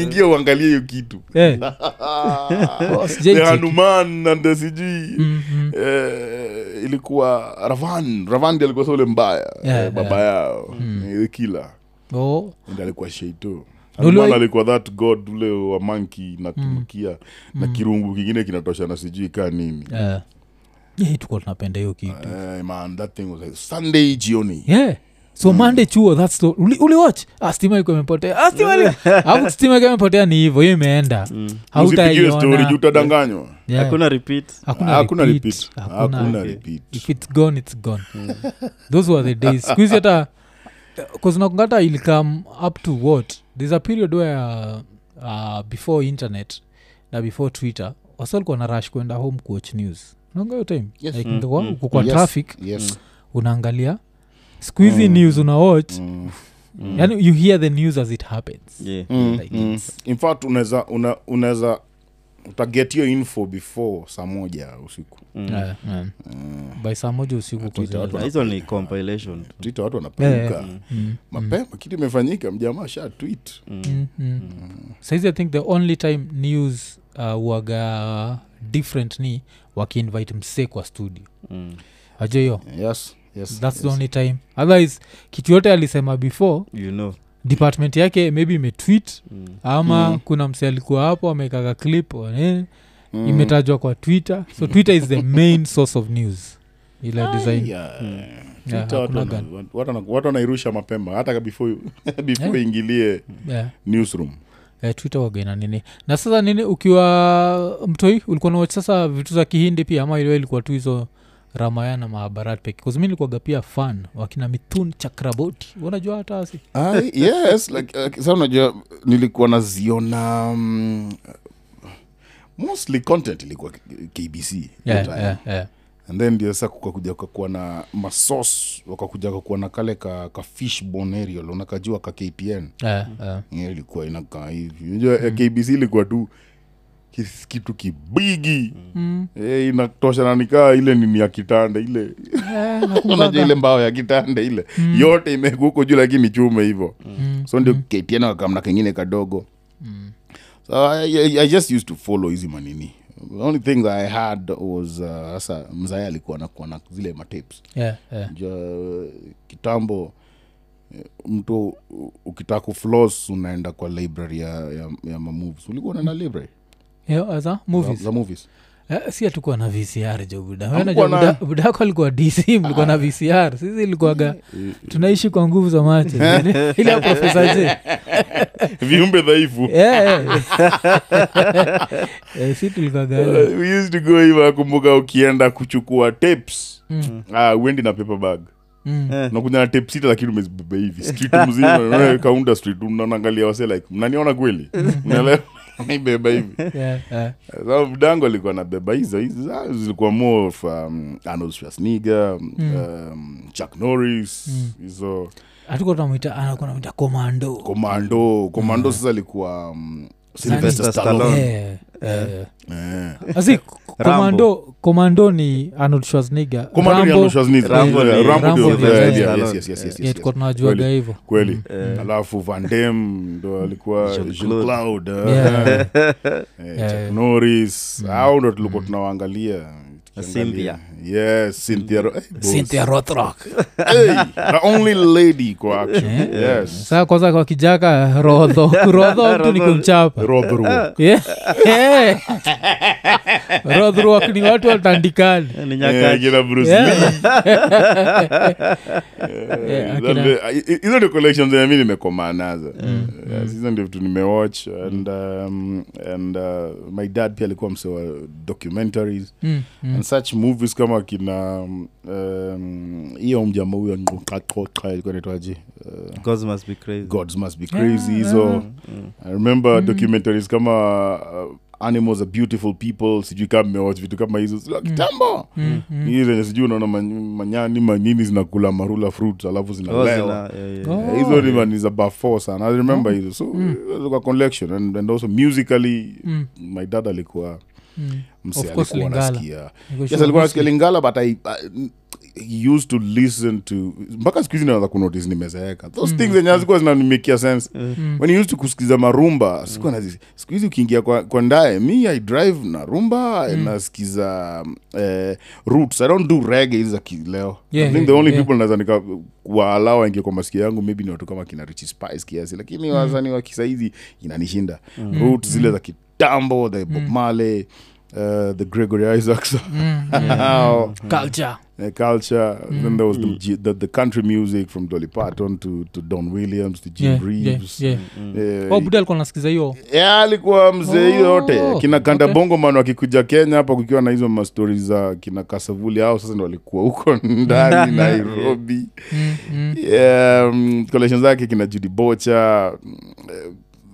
ingia uangalie hiyo kitu. Eh, the sijaicheki. hanuman and sijui Mm, mm. eh, ilikuwa ravan. Ravan ndi alikuwa sole mbaya Yeah, eh, baba yao. Mm. kila Oh, ndi alikuwa sheito Ndio alikuwa that god ule wa manki na tunukia na kirungu kingine kinatosha na sijui kaa nini. Yeah. Yeah, tukuwa tunapenda hiyo kitu. Uh, man that thing was like sunday jioni. Yeah. So monday chuo that's the, uli, uli watch? Ah, stima iko imepotea. Ah, stima stima iko imepotea ni hivyo hiyo imeenda. Usipigiwe hautaiona. Story juu utadanganywa. Yeah. hakuna repeat. Hakuna hakuna repeat. repeat. Hakuna- hakuna repeat. if it's gone it's gone. Those were the days. Skuhizi hata kuzinakungata ilikam up to what there's a period where uh, before internet na before twitter wasalikuwa na rush kwenda home kuwatch news naonga hiyo time Yes. like Mm, mm. Yes, traffic yes unaangalia skuhizi Mm. news unawatch Mm. Mm. yani you hear the news as it happens Yeah. Mm, Like mm. in fact unaweza una, unaweza utaget hiyo info before saa moja usiku. Mm. Yeah, yeah. by saa moja usiku kwa Twitter zile watu za- ni compilation twitter watu Yeah, yeah. Mm, mapema kitu imefanyika mjamaa sha tweet. Mm, mm. saizi i think the only time news uh, waga different ni wakiinvite msee kwa studio. Mm. ajo hiyo? Yes yes thats yes. the only time. Otherwise kitu yote alisema before you know department yake maybe imetwit Mm. ama Mm. kuna mse alikuwa hapo amekaga clip or nini Mm. imetajwa kwa twitter so twitter is the main source of news ile design Yeah. Yeah, watu watu wanairusha mapema hata before before Yeah. ingilie yeah. newsroom eh, twitter wagena nini na sasa nini ukiwa mtoi ulikuwa nawach sasa vitu za kihindi pia ama iliwe ilikuwa tu hizo ramaya na mahabarat peke kazimi nilikuwaga pia fan wakina mithun chakraboti unajua hata Ah, yes like, uh, sa unajua nilikuwa naziona um, mostly content ilikuwa kbc yeah, yeah, yeah. and then ndio sasa kukakuja kakuwa na masos wakakuja kakuwa na kale ka, ka fishbone aerial unakajua ka kpn Yeah, yeah. yeah, ilikuwa inakaa hivi unajua mm. kbc ilikuwa tu kitu kibigi. Mm. Eh, inatosha na nikaa ile nini ya kitanda ile. Eh, unajua ile mbao ya kitanda ile. Mm. yote imeguko juu lakini chume hivyo. Mm, so ndio mm, ketiana wakamna kengine kadogo. Mm. so I, I, i just used to follow hizi manini. The only thing i had was uh, mzae alikuwa nakuwa na zile matapes. Yeah, yeah. kitambo eh, mtu ukitaka kuflos unaenda kwa library ya, ya, ya mamoves. Ulikuwa unaenda library? Yeah, as za, movies. Za movies. Eh, si hatukuwa na vcr jo buda Hamkuwa Wewe unajua na- buda- buda yako alikuwa dc mlikuwa na vcr sisi ilikuwaga tunaishi kwa nguvu za macho. Ile ya profesa j. Viumbe dhaifu. Eh, si tulikuwaga. Uh, we used to go hivo nakumbuka ukienda kuchukua tapes. Mm, ah, uendi na paper bag. Mm. Eh. unakuja na tape sita lakini umezibeba hivi. Street mzima. Kaunda street unaangalia wase like mnaniona kweli? Unaelewa naibeba hivi. Yeah, yeah. so mdango alikuwa nabeba hizo hizo ah, zilikuwa more of um, arnold schwarzenegger um, chuck norris hizo. Hatuko tunamwita anakuwa namwita komando komando komando sasa alikuwa um, Sylvester Sylvester Stallone. Eh. Eh. Asi, komando komando ni arnold schwarzenegger. Komando ni Rambo- Arnold Schwarzenegger. Rambo ni- Eh, tunajuaga Kweli, kweli. Alafu vandem ndo alikuwa eh, eh, Yeah. Chuck Norris. Au ndo tulikuwa tunawaangalia. Cynthia. Yes cynthia Ro- eh, boss. cynthia rothrock hey, the only lady kwa action yes saa kwanza kwa kijaka rodho rodho mtu ni kumchapa Rodhro. Yeah. Yeah. rodhrock ni watu watandikani ni Eh, nyakati kina Bruce Lee. Eh, akina- that- eh, hizo ndio collections zenye mi nimekomaa nazo Yes, hizo ndio vitu nimewatch and, um, and uh, my dad pia alikuwa mse wa documentaries Mm, mm. and such movies kama kina um, hiyo mjama huyo Nkokakokha, ilikuwa uh, gods must be crazy gods must be crazy hizo i remember documentaries kama uh, animals are beautiful people sijui kama mmewatch vitu kama hizo zila kitambo Mm, mm. hii zenye sijui unaona manyani manini zinakula marula fruit alafu Oh, zinalewa zina- yeah, yeah. Oh. Eh, hizo ni mani za bafo sana i remember hizo so ilikuwa collection and, and also musically Mm. my dad alikuwa Mm. Mse Of course, alikuwa Lingala. anasikia. Niko yes alikuwa anasikia lingala but I, I, he used to listen to mpaka siku hizi naweza kunotice nimezeeka. Those things zenye hazikuwa zinanimekia sense. When he used to kusikiza marumba sikuwa nazi siku hizi ukiingia kwa, kwa ndae mi i drive na rumba nasikiza eh, roots. I don't do rege hizi za kileo. Yeah, i think yeah, the only yeah. people naweza nika kuwaalao waingie kwa masikio yangu maybe ni watu kama kina Richie Spice kiasi lakini wasanii wa kisaizi inanishinda. Roots zile za kitambo the Bob Marley uh, the Gregory Isaacs. How, culture. Uh, culture. Then there was the, the, the country music from Dolly Parton to, to Don Williams to Jim Yeah, Reeves. yeah, Eh, oh buda alikuwa nasikiza hiyo? Yeah, alikuwa mzee hiyo yote. Oh, kina kanda okay. bongo man wakikuja kenya hapa kukiwa na hizo mastori za kina kasavuli au sasa ndo walikuwa huko ndani nairobi. Mm, mm. yeah, um, collection zake kina judi bocha Eh,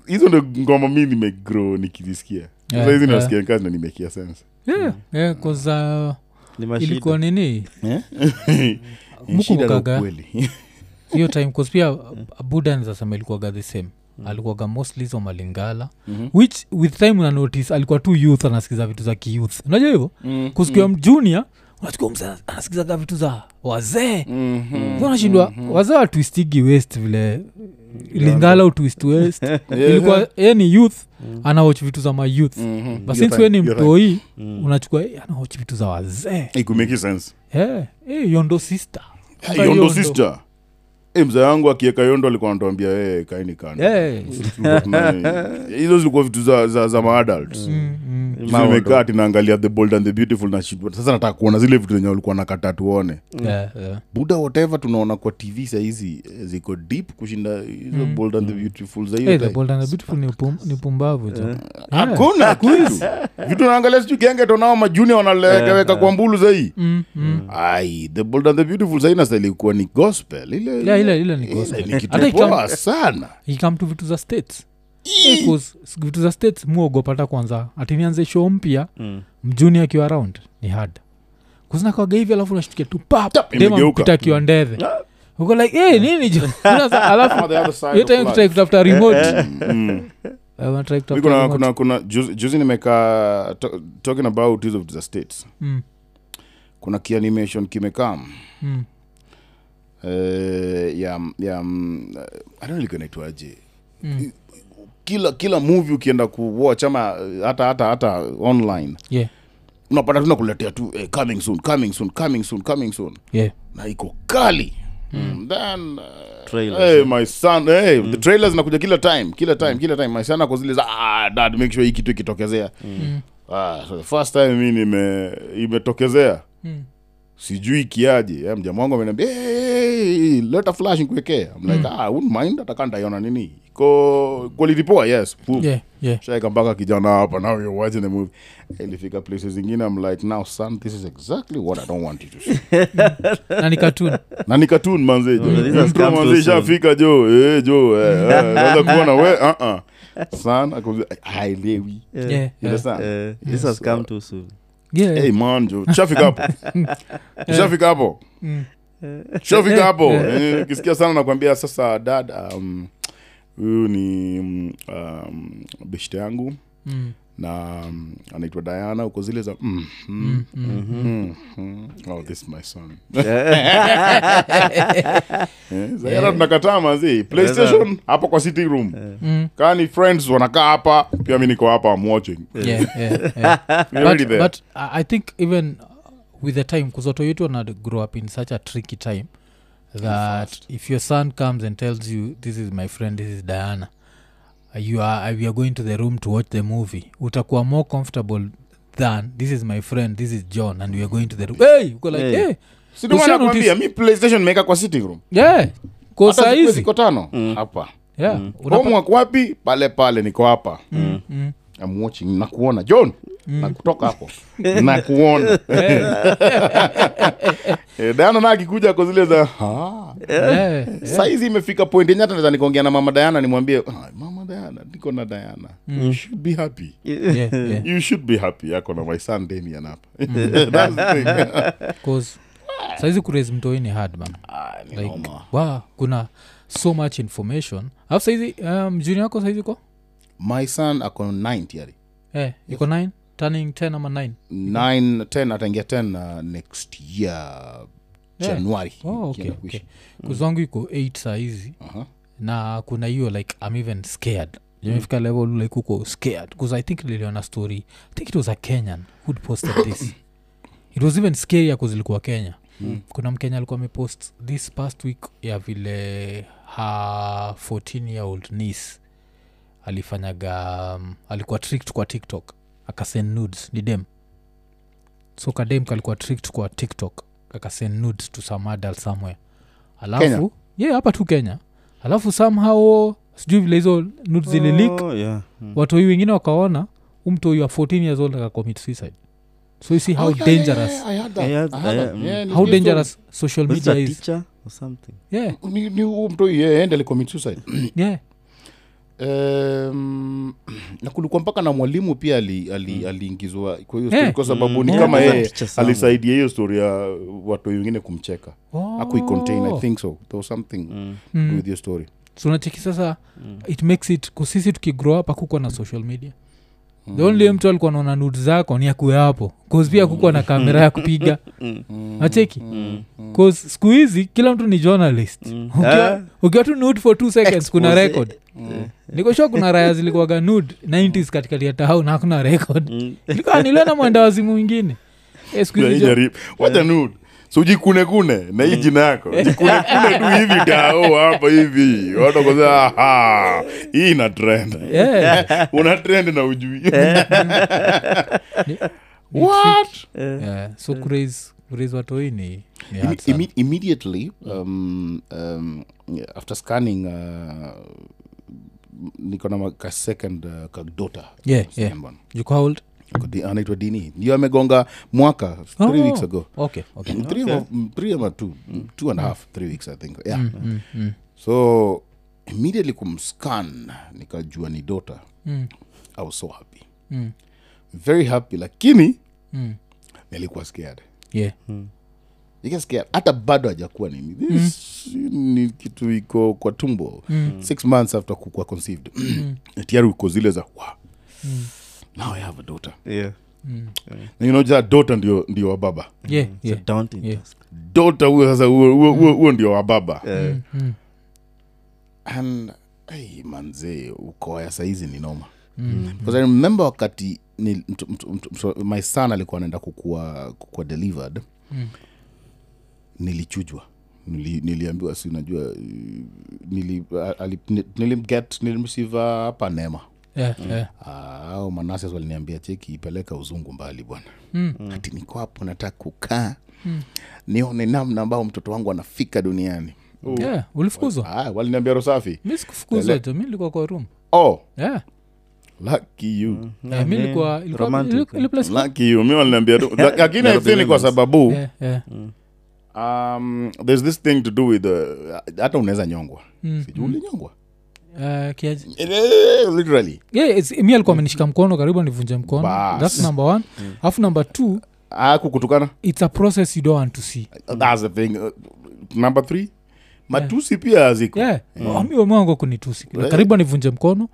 hizo ndo ngoma mi nimegro nikizisikia. Yeah, sasa hizi yeah. nasikia kazi na nimekia sense. Yeah, yeah, uh, ilikuwa nini? Mukumbukaga. ukweli. hiyo time cause pia buda nizasema ilikuwaga the same. Alikuwaga mostly hizo malingala. Which with time una notice alikuwa tu youth anasikiza vitu za kiyouth. Unajua hivyo? Mm, kusikia junior unachukua anasikizaga vitu za wazee. Mhm. unashindwa wazee watwistigi west vile lingala utwist west. Ilikuwa ye ni youth anawach vitu za mayouth Mhm. but since we right, ni you're right. mm. unachukua eh, anawach vitu za wazee. Ikumeki sense. Eh, eh, yondo sister. Yondo, yondo sister Eh, mzee yangu akieka yondo alikuwa anatuambia hey, kaini kando. Eh. Hizo zilikuwa vitu za, za, za maadults Mm, mm. Maondo. tinaangalia the bold and the beautiful na shit. Sasa nataka kuona zile vitu zenye walikuwa nakata tuone Yeah, yeah. buda whatever tunaona kwa tv sahizi eh, ziko deep kushinda hizo bold and the beautiful za hiyo Hey, the time. bold and the beautiful ni upum- ni pumbavu hakuna kitu. Vitu naangalia sijui gengeto nao majuni wanaleweka kwa mbulu zahii Mm, mm. ai the bold and the beautiful zahii nastahili kuwa ni gospel. Ile Yeah, ile ile ni ile gospel. ni Hata kitu ikam- poa sana ikam to vitu za states. Because, 'cause vitu za states muogopata kwanza. Atinianze show mpya Mm. mjuni akiwa around ni hard. Kuzinakawaga hivi alafu nashtukia tu papdemapita Tap, dem imegeuka. akiwa ndedhe uko like hey, nini? Jo Sasa, alafu the other side hiyo of time life. tutrai kutafuta remote. Mm. Eh, Mi kutafuta kuna, remote. kuna, kuna juzi, juzi nimekaa to, talking about hizo vitu za states. Mm, kuna kianimation kimekam mm, eh, ya ya mm, I don't know ilikuwa inaitwaje. Mm. kila kila movie ukienda kuwatch ama eh, hata hata hata online Yeah, unapata tu nakuletea tu eh, coming soon coming soon coming soon coming soon. Yeah. na iko kali. Mm. then uh, Trailers, hey, yeah. my son hey, the trailers nakuja kila time kila time kila time. My son ako zile za ah, dad make sure hii kitu ikitokezea. Ah, so the first time mi nime imetokezea. Mm. sijui kiaje Eh, mjamaa wangu ameniambia hey, hey, leta flash nikuwekee I'm like ah, I wouldn't mind hata kama nitaiona nini. Ko quality poa yes. Yeah, yeah. shaika mpaka kijana hapa now you're watching the movie. Ilifika places zingine I'm like now son this is exactly what I don't want you to see. Na ni cartoon. Na ni cartoon manze jo. These Intro manze shafika jo. Eh jo eh, eh, naweza kuona we uh -uh. son akaambia haelewi Yeah, You yeah. understand? Uh, this has come too soon. Yeah, hey man jo. Shafika hapo. Shafika hapo. Mm. tushafika hapo. Kisikia ukisikia sana nakwambia sasa dad um, huyu ni um, um, beshte yangu Mm. na um, anaitwa diana uko zile za mm, mm, mm, mm. oh this my son. Eh, tunakataa mazi playstation hapo kwa sitting room. Mm. kaa ni friends wanakaa hapa pia mi niko hapa am watching. Yeah, yeah, yeah. But, but I I think even with the time kuzoto yetu ana grow up in such a tricky time that if your son comes and tells you this is my friend this is diana you are, you are going to the room to watch the movie. Utakuwa more comfortable than this is my friend this is john and we are going to the room. Hey uko like Hey. hey. Si ndio Usha maana nakwambia mi playstation meka kwa sitting room. Yeah ko saizi ziko tano. Hapa. Yeah. Mm. homework wapi? Pale pale niko hapa. Mm, mm. I'm watching. Nakuona. John nakutoka hapo. Nakuona. Eh, dana na akikuja ko zile za. Yeah, yeah. saizi imefika point yenye hata nikaongea na mama dayana nimwambie "Ah, mama dayana niko na dayana you should be happy. Yeah, yeah. you should be happy. Yako na my son damian hapa. Saizi kuraise mtoi ni hard man. Ah, ni like wow, kuna so much information. Alafu saizi um, wako saizi ko my son ako 9 tiari eh, iko 9 turning 10 ama 9 9 10 ataingia 10 uh, next year Yeah. januari oh, okay, okay. kuisha. kuzwangu iko 8 saizi Aha. na kuna hiyo like i'm even scared. Imefika level like uko scared. Bcause i think liliona story. I think it was a kenyan who'd posted this. It was even scary ako ilikuwa kenya. Mm. kuna mkenya alikuwa amepost this past week ya vile ha 14 year old niece alifanyaga um, alikuwa tricked kwa tiktok. Akasend nudes. Ni dem. So kadem kalikuwa tricked kwa tiktok. Akasend nudes to some adult somewhere. Alafu Kenya? yeah hapa tu kenya. Alafu somehow sijui vile hizo nudes zililik Oh, yeah. Mm. watoi wengine wakaona umtoi wa 14 years old akacommit suicide. So you see how Oh, yeah, dangerous yeah, yeah, I that. I that. Yeah, how dangerous social media is. teacher or something? Yeah. Ni- ni huo mtoi yeah, suicide. Yeah um, na kulikuwa mpaka na mwalimu pia ali- ali- aliingizwa kwa hiyo hey. kwa sababu ni Mm. kama yeye alisaidia hiyo story ya watu wengine kumcheka oh. akuicontain i think so there was something Mm. mm. with your story so nacheki sasa it makes it kusisi tukigrow up akukwa na social media the only mtu alikuwa naona nud zako ni akuwe hapo. Cause pia kukuwa na kamera ya kupiga. Nacheki cause siku hizi kila mtu ni journalist. Ukiwa- Ah. ukiwa tu nud for two seconds kuna record. Nikoshua kuna raya zilikuwaga nud 90s katikati ya tahau na hakuna record. Mm. ilikuwa niliona mwenda wazimu mwingine. Eh, siku hizi so jikune kune na hii jina yako. Jikune kune tu hivi kao hapa hivi. Watu aha hii ina trend. Yeah. una trend na ujui. What? Yeah, so kuraise kuraise watoi ni, ni Imme- hard sana. imme- immediately um, um, after scanning uh, niko na ka second uh, kadota Yeah, yeah. How old? Anaitwa dini. Ndio amegonga mwaka three Oh. weeks ago. okay okay three, okay. three ama two two and a half three weeks i think. Yeah. Mm, mm, mm, so immediately kumscan nikajua ni dota mm, i was so happy. Mm, very happy lakini mm. nilikuwa scared. Yeah. Mm scared. Hata bado hajakuwa nini. This ni kitu iko kwa tumbo. Mm. six months after kukua conceived. Tayari uko zile za wow, now i have a daughter Yeah. Mm. you know that daughter ndio ndio wa baba yeah It's yeah daunting Yeah. task. daughter huyo sasa huo- huo huo- huo ndio wa baba Yeah. Mm, mm, and hey, manzee ukoya saizi ni noma mm. because i remember wakati ni, mtu, mtu, mtu, mtu, my son alikuwa anaenda kukua, kukua delivered Mm. nilichujwa Nili, niliambiwa si najua nili, nili, nili, nili, nili, nili, nilimreceive uh, hapa neema yeah yeah. Ah, au manases waliniambia cheki ipeleka uzungu mbali bwana. Mm. ati niko hapo nataka kukaa. Nione namna ambao mtoto wangu anafika duniani. Yeah ulifukuzwa? Ah, waliniambia rosafi mi sikufukuzwa tu mi nilikuwa kwa room. Oh. Yeah. Lakini kwa sababu yeah yeah. Um, there's this thing to do with uh, unaweza nyongwa. Mm, ulinyongwa uh, kiaji yeah, it's- mi alikuwa amenishika mkono karibu nivunje mkono. Bas. thats number one. Alafu number two kukutukana. it's a process you don't want to see. Thats the thing. Uh, number three matusi pia aziko yeah. Mm. mwango kunitusi karibu anivunje mkono.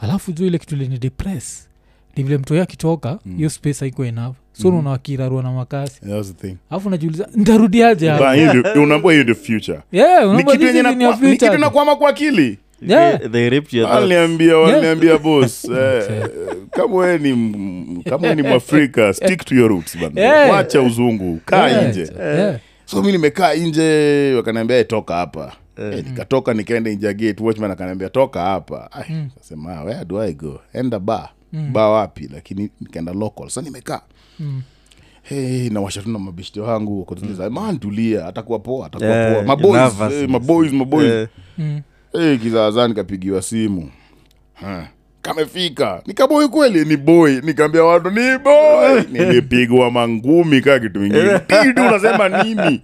Alafu juu ile kitu lini depress ni vile mtu akitoka hiyo space haiko enough. So mm. unawakirarua na makasi. That's the thing. alafu najiuliza ntarudiaje hapa?" Ba, hiyo ndio- unaambua hiyo the future. Yeah, ni kitu yenye kitu nakwama kwa akili Yeah. They, they ripped your waliniambia bos eh, kama we ni kama we ni mwafrika stick to your roots bana. Yeah. wacha uzungu kaa Yeah, nje. Yeah. so mi nimekaa nje wakaniambia "Eh, toka hapa. Eh, nikatoka nikaenda ya watchman akaniambia toka hapa. Kasema "Ah, where do i go? Enda ba ba wapi? Lakini nikaenda local. So nimekaa. Hey, nawasha tu na wangu wakotuliza man tulia atakuwa poa atakuwa Yeah, poa. maboys maboys maboys Mm. Hey, kizaazaa nikapigiwa simu. Ha, kamefika. Nikaboi kweli ni boy nikaambia watu ni boy nilipigwa mangumi kaa kitu ingine tidu unasema nini?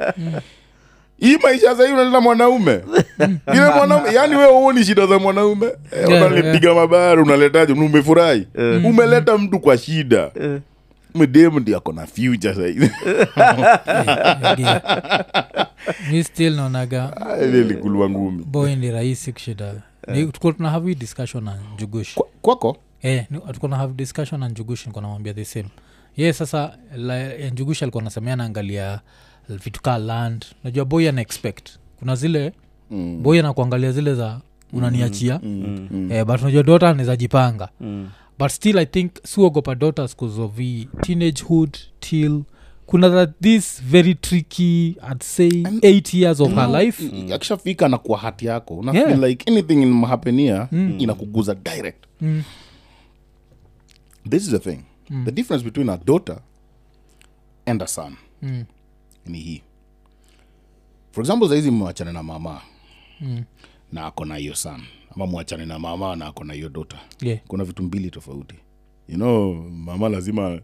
Hii maisha sahii unaleta mwanaume? Ile mwanaume yani we uoni shida za mwanaume? Eh, Yeah, unalipiga mabara unaletaje? Umefurahi umeleta mtu kwa shida. Eh. Mdemu ndi ako na future saizi mi still naonaga ile ngumi. boy ni rahisi kushida. Ni- tuko tuna have hii discussion na njugush Kwa- kwako? Eh, ni- have discussion na njugush niko namwambia the same. Ye sasa la- eh, njugush alikuwa nasemea naangalia vitu kaa land. Najua boy ana expect. Kuna zile Mm. boy anakuangalia zile za unaniachia. Mm, mm. eh, but unajua dota anaweza jipanga. Mm. But still i think siuogopa daughters cause of the teenagehood till kuna that this very tricky i'd say And- eight years of her life. akishafika na kwa hati yako. Una Yeah. feel like anything inahapenia inakuguza direct. Mm. this is the thing. The difference between a daughter and a son Mm. ni hii. For example saizi mewachana na mama Mm. na ako na hiyo son ama mwachane na mama na ako na hiyo dota yeah. Kuna vitu mbili tofauti. You know mama lazima eh,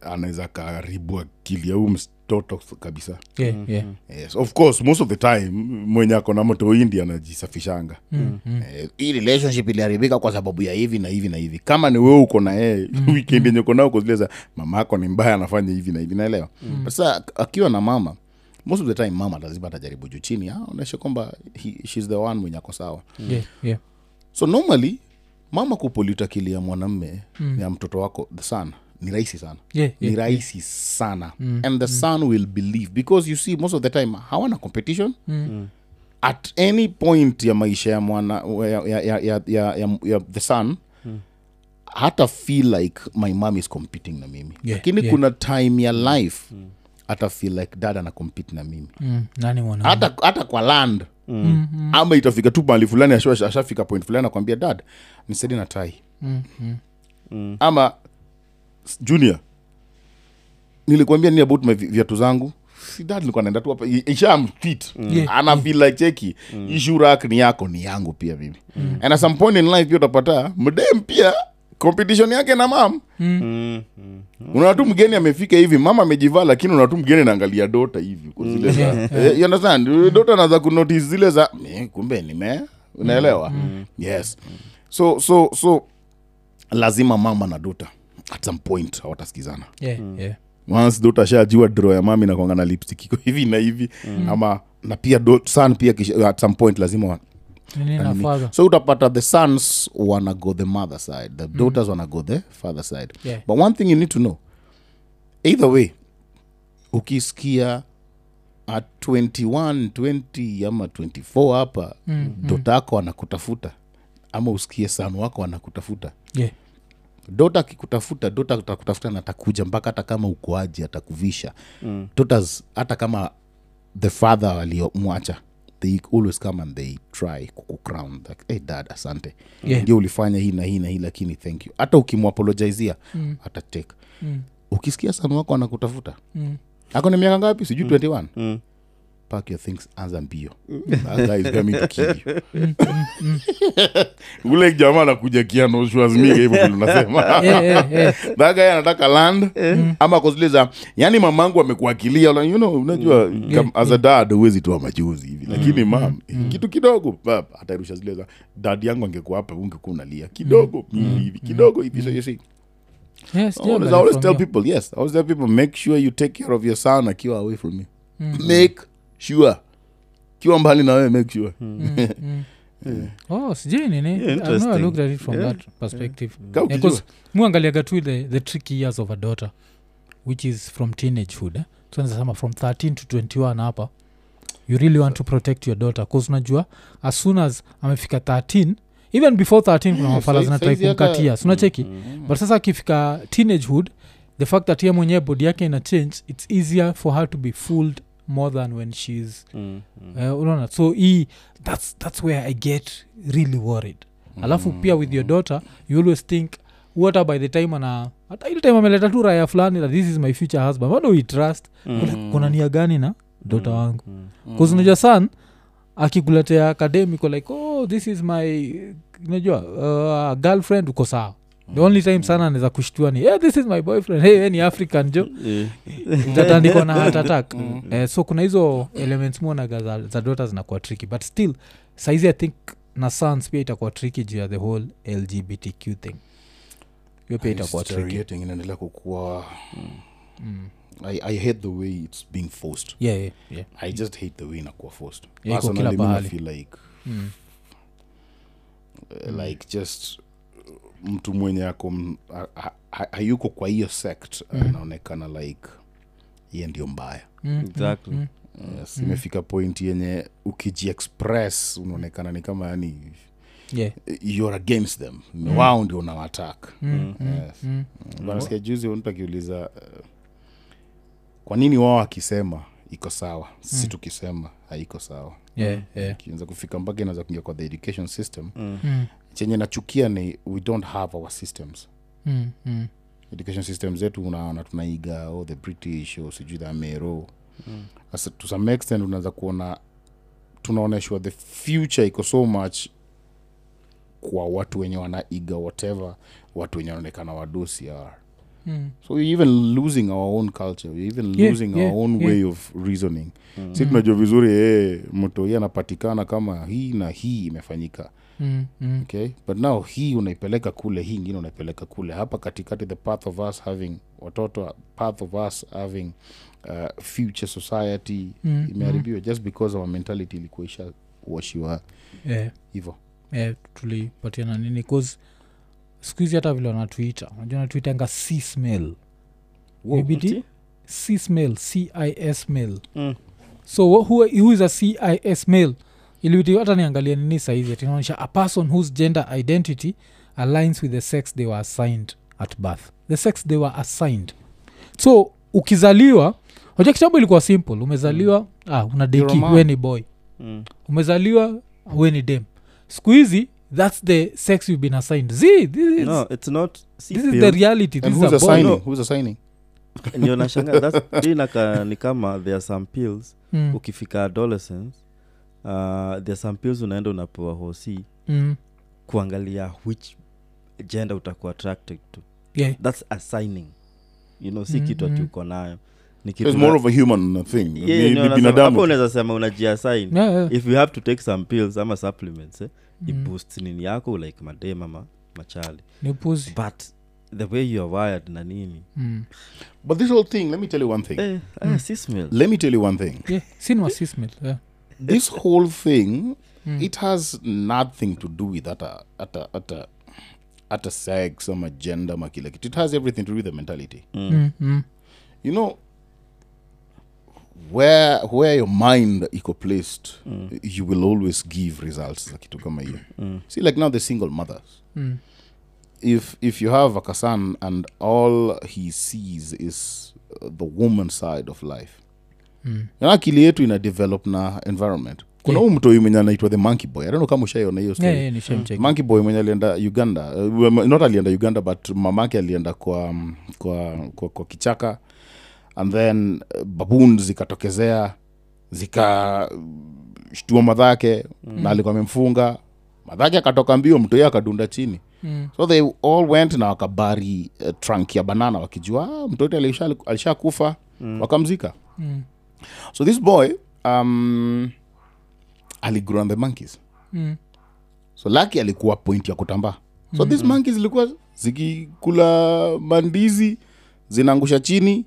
anaweza karibu akili au mtoto kabisa. Yeah yeah. Yes of course most of the time mwenye ako na moto indi anajisafishanga. Mm-hmm. Eh, hii relationship iliharibika kwa sababu ya hivi na hivi na hivi. Kama ni wewe uko na yeye weekend yenye uko nao uko zile za mama yako ni mbaya anafanya hivi na hivi naelewa. Sasa akiwa na mama most of the time mama lazima atajaribu juu chini ah, kwamba he- she's the one mwenye ako sawa. Yeah yeah. So normally mama kupolita akili ya mwanamme mm. ya mtoto wako the son ni rahisi sana. Yeah ni yeah. rahisi sana. And the son will believe. Because you see most of the time hawana competition. At any point ya maisha ya mwana ya, ya, ya, ya, ya, ya, ya the son hata feel like my mom is competing na mimi. Yeah, lakini yeah. kuna time ya life hata feel like dad ana compete na mimi mm. nani hata, hata kwa land mm. mm. ama itafika tu mahali fulani ashua- ashafika point fulani akwambia dad nisaidi na tai mm. mm. ama s- junior nilikwambia nini about my vi- viatu zangu si dad nilikuwa naenda tu hapa i- ishamfit Yeah. ana feel like cheki mm. ishurak ni yako ni yangu pia mimi and at some point in life pia utapata mdem pia competition yake na mam. Mm. Mm. unaona tu mgeni amefika hivi mama amejivaa lakini unaona tu mgeni naangalia dota hivi kwa zile za Eh, you understand? Dota anaanza kunotice zile za "Eh, kumbe nime unaelewa? Yes. So so so lazima mama na dota at some point hawatasikizana. Yeah yeah. Once dota shajua draw ya mami nakwanga na lipstick iko hivi na hivi ama na pia do, san pia kisha, at some point lazima wa, nini father so utapata the sons wanna go the mother side. The daughters wanna go the father side. Yeah. but one thing you need to know either way ukisikia at 21 20 ama 24 hapa Mm, dota yako anakutafuta ama usikie san wako anakutafuta. Yeah. Dota akikutafuta dota atakutafuta na atakuja mpaka hata kama ukoaji atakuvisha Mm. dotas hata kama the father waliomwacha they always come and they try kukucrown like, hey dad asante Yeah. ndio ulifanya hii na hii na hii lakini thank you hata ukimwapologizia Mm. atateka Mm. ukisikia sanu wako anakutafuta Mm. ako ni miaka ngapi sijui 21 Mm. Pack your things anza mbio. That guy is coming to kill you. Ule jamaa anakuja kianoshwazmiga hivyo vile unasema Eh, eh, eh. that guy anataka land ama kozileza yani mamangu amekuakilia you know, unajua kam- as a dad huwezi toa machozi hivi. Lakini mam kitu kidogo atairusha zile za dad yangu angekuwa hapa ungekuwa unalia. Kidogo hivi kidogo hivi so you see. Yes, always, always tell people yes I always tell people make sure you take care of your son akiwa away from you. Make sure. Kiwa mbali na wewe make sure. Oh sijui nini. Yeah, I've never interesting. at it from Yeah. that perspective. Ka Yeah, ukijua. 'cause muangaliaga tu the, the tricky years of a daughter which is from teenagehood eh? so nasema from 13 to 21 hapa. You really want to protect your daughter. Bcause unajua as soon as amefika 13 even before 13 kuna mafala zinatrai kumkatia sunacheki but sasa akifika teenagehood the fact that ye mwenyewe body yake ina change it's easier for her to be fooled more than when she's uh, unaona. So hii that's, that's where i get really worried. Alafu pia with your daughter you always think wata by the time ana hata ile time ameleta tu raya fulani that this is my future husband. Bado we trust? Kuna, kuna nia gani na dota wangu? Bcause unajua san akikuletea academico like oh this is my unajua uh, girlfriend uko sawa the only time sana anaweza kushtua ni hey, this is my boyfriend. Hey, ni african jo. Itatandikwa na hatatak uh, so kuna hizo elements mwonaga za, za dota zinakuwa tricky. But still saizi i think na sans pia itakuwa tricky juu ya the whole lgbtq thing. Hiyo pia itakuwa tricky. inaendelea kukua. Mm. I, i hate the way it's being forced. Yeah, yeah, yeah. i just hate the way inakuwa forced. Yeah, Personally, mimi feel like Mm. uh, like just mtu mwenye ako hayuko kwa hiyo sect anaonekana like iye ndio mbaya. Mm, Exactly. mm, yes, imefika point yenye ukijiexpress unaonekana ni kama yani yeah. you're against them. Wao ndio unawatak Mm, mm, Yes. mm. nasikia juzi mtu akiuliza uh, kwa nini wao akisema iko sawa? Si tukisema haiko sawa. Yeah, yeah. kianza kufika mpaka inaweza kuingia kwa the education system. Mm, chenye nachukia ni we don't have our systems. Mm, mm. education system zetu unaona tunaiga oh, the british oh, sijui the amero sasa to some extent unaweza kuona tunaonyeshwa the future iko so much kwa watu wenye wanaiga whatever watu wenye wanaonekana wadosi are Mm. so we're even losing our own culture we're even Yeah, losing yeah, our own yeah. way of reasoning. Si tunajua vizuri hey, mto hii anapatikana kama hii na hii imefanyika Mm, mm. okay? But now hii unaipeleka kule hii ingine unaipeleka kule. Hapa katikati the path of us having watoto path of us having uh, future society Mm, imeharibiwa just because our mentality ilikuwa isha washiwa Yeah. hivo eh, tulipatiana nini? Cause siku hizi hata vile wanatuita unajua wanatuitanga csmail ibidi csmail cis mail Mm. so who, who is a cis mail ilibidi hata niangalia nini saizi atinaonyesha a person whose gender identity aligns with the sex they were assigned at birth. The sex they were assigned. So ukizaliwa hoja kitambo ilikuwa simple. Umezaliwa ah, una deki You're a man. we ni boy. Mm. umezaliwa we ni dem. Siku hizi thats the sex you've been assigned. Z this is, no it's not this is the reality. This who's is assigning? No. who's assigning? Ndio nashanga that's- hii inaka- ni kama there are some pills. Mm. ukifika adolescence uh, there some pills unaenda unapewa hosi Mm. kuangalia which gender utakuwa attracted to. Yeah. Thats assigning. You know si Mm, kitu ati mm. uko nayo. Hapo unaweza sema unajiasin yeah, yeah. if you have to take some pills ama supplements eh, Mm. iboost nini yako like madem ama machali. But the way you are wired na nini. Mm. but this whole thing let me tell you one thing. Eh, ah, si let me tell you one thing. Yeah sinema sismil yeah. This whole thing Mm. it has nothing to do with at a ata ata sex ama gender ama kila kitu it has everything to do with the mentality Mm. Mm, you know where where your mind iko placed Mm. you will always give results za kitu kama hiyo Mm. see like now the single mothers Mm. if if you have a kasan and all he sees is the woman side of life Mm. akili yetu ina develop na environment. Kuna huu mtoi mwenye anaitwa the monkey boy. I kama ushaiona hiyo story. Yeah, yeah, monkey boy mwenye alienda uganda. Uh, not alienda uganda but mamake alienda kwa, um, kwa, kwa, kwa kichaka. And then uh, baboon zikatokezea zikashtua madhake mm. na alikuwa amemfunga. Madhake akatoka mbio mtoi akadunda chini. Mm. so they all went na wakabari uh, trunk ya banana wakijua ah, mtoto alishakufa. Alisha mm. wakamzika. Mm. So this boy um, aligrow on the monkeys Mm. so laki alikuwa point ya kutambaa so mm-hmm. these monkeys zilikuwa zikikula mandizi zinaangusha chini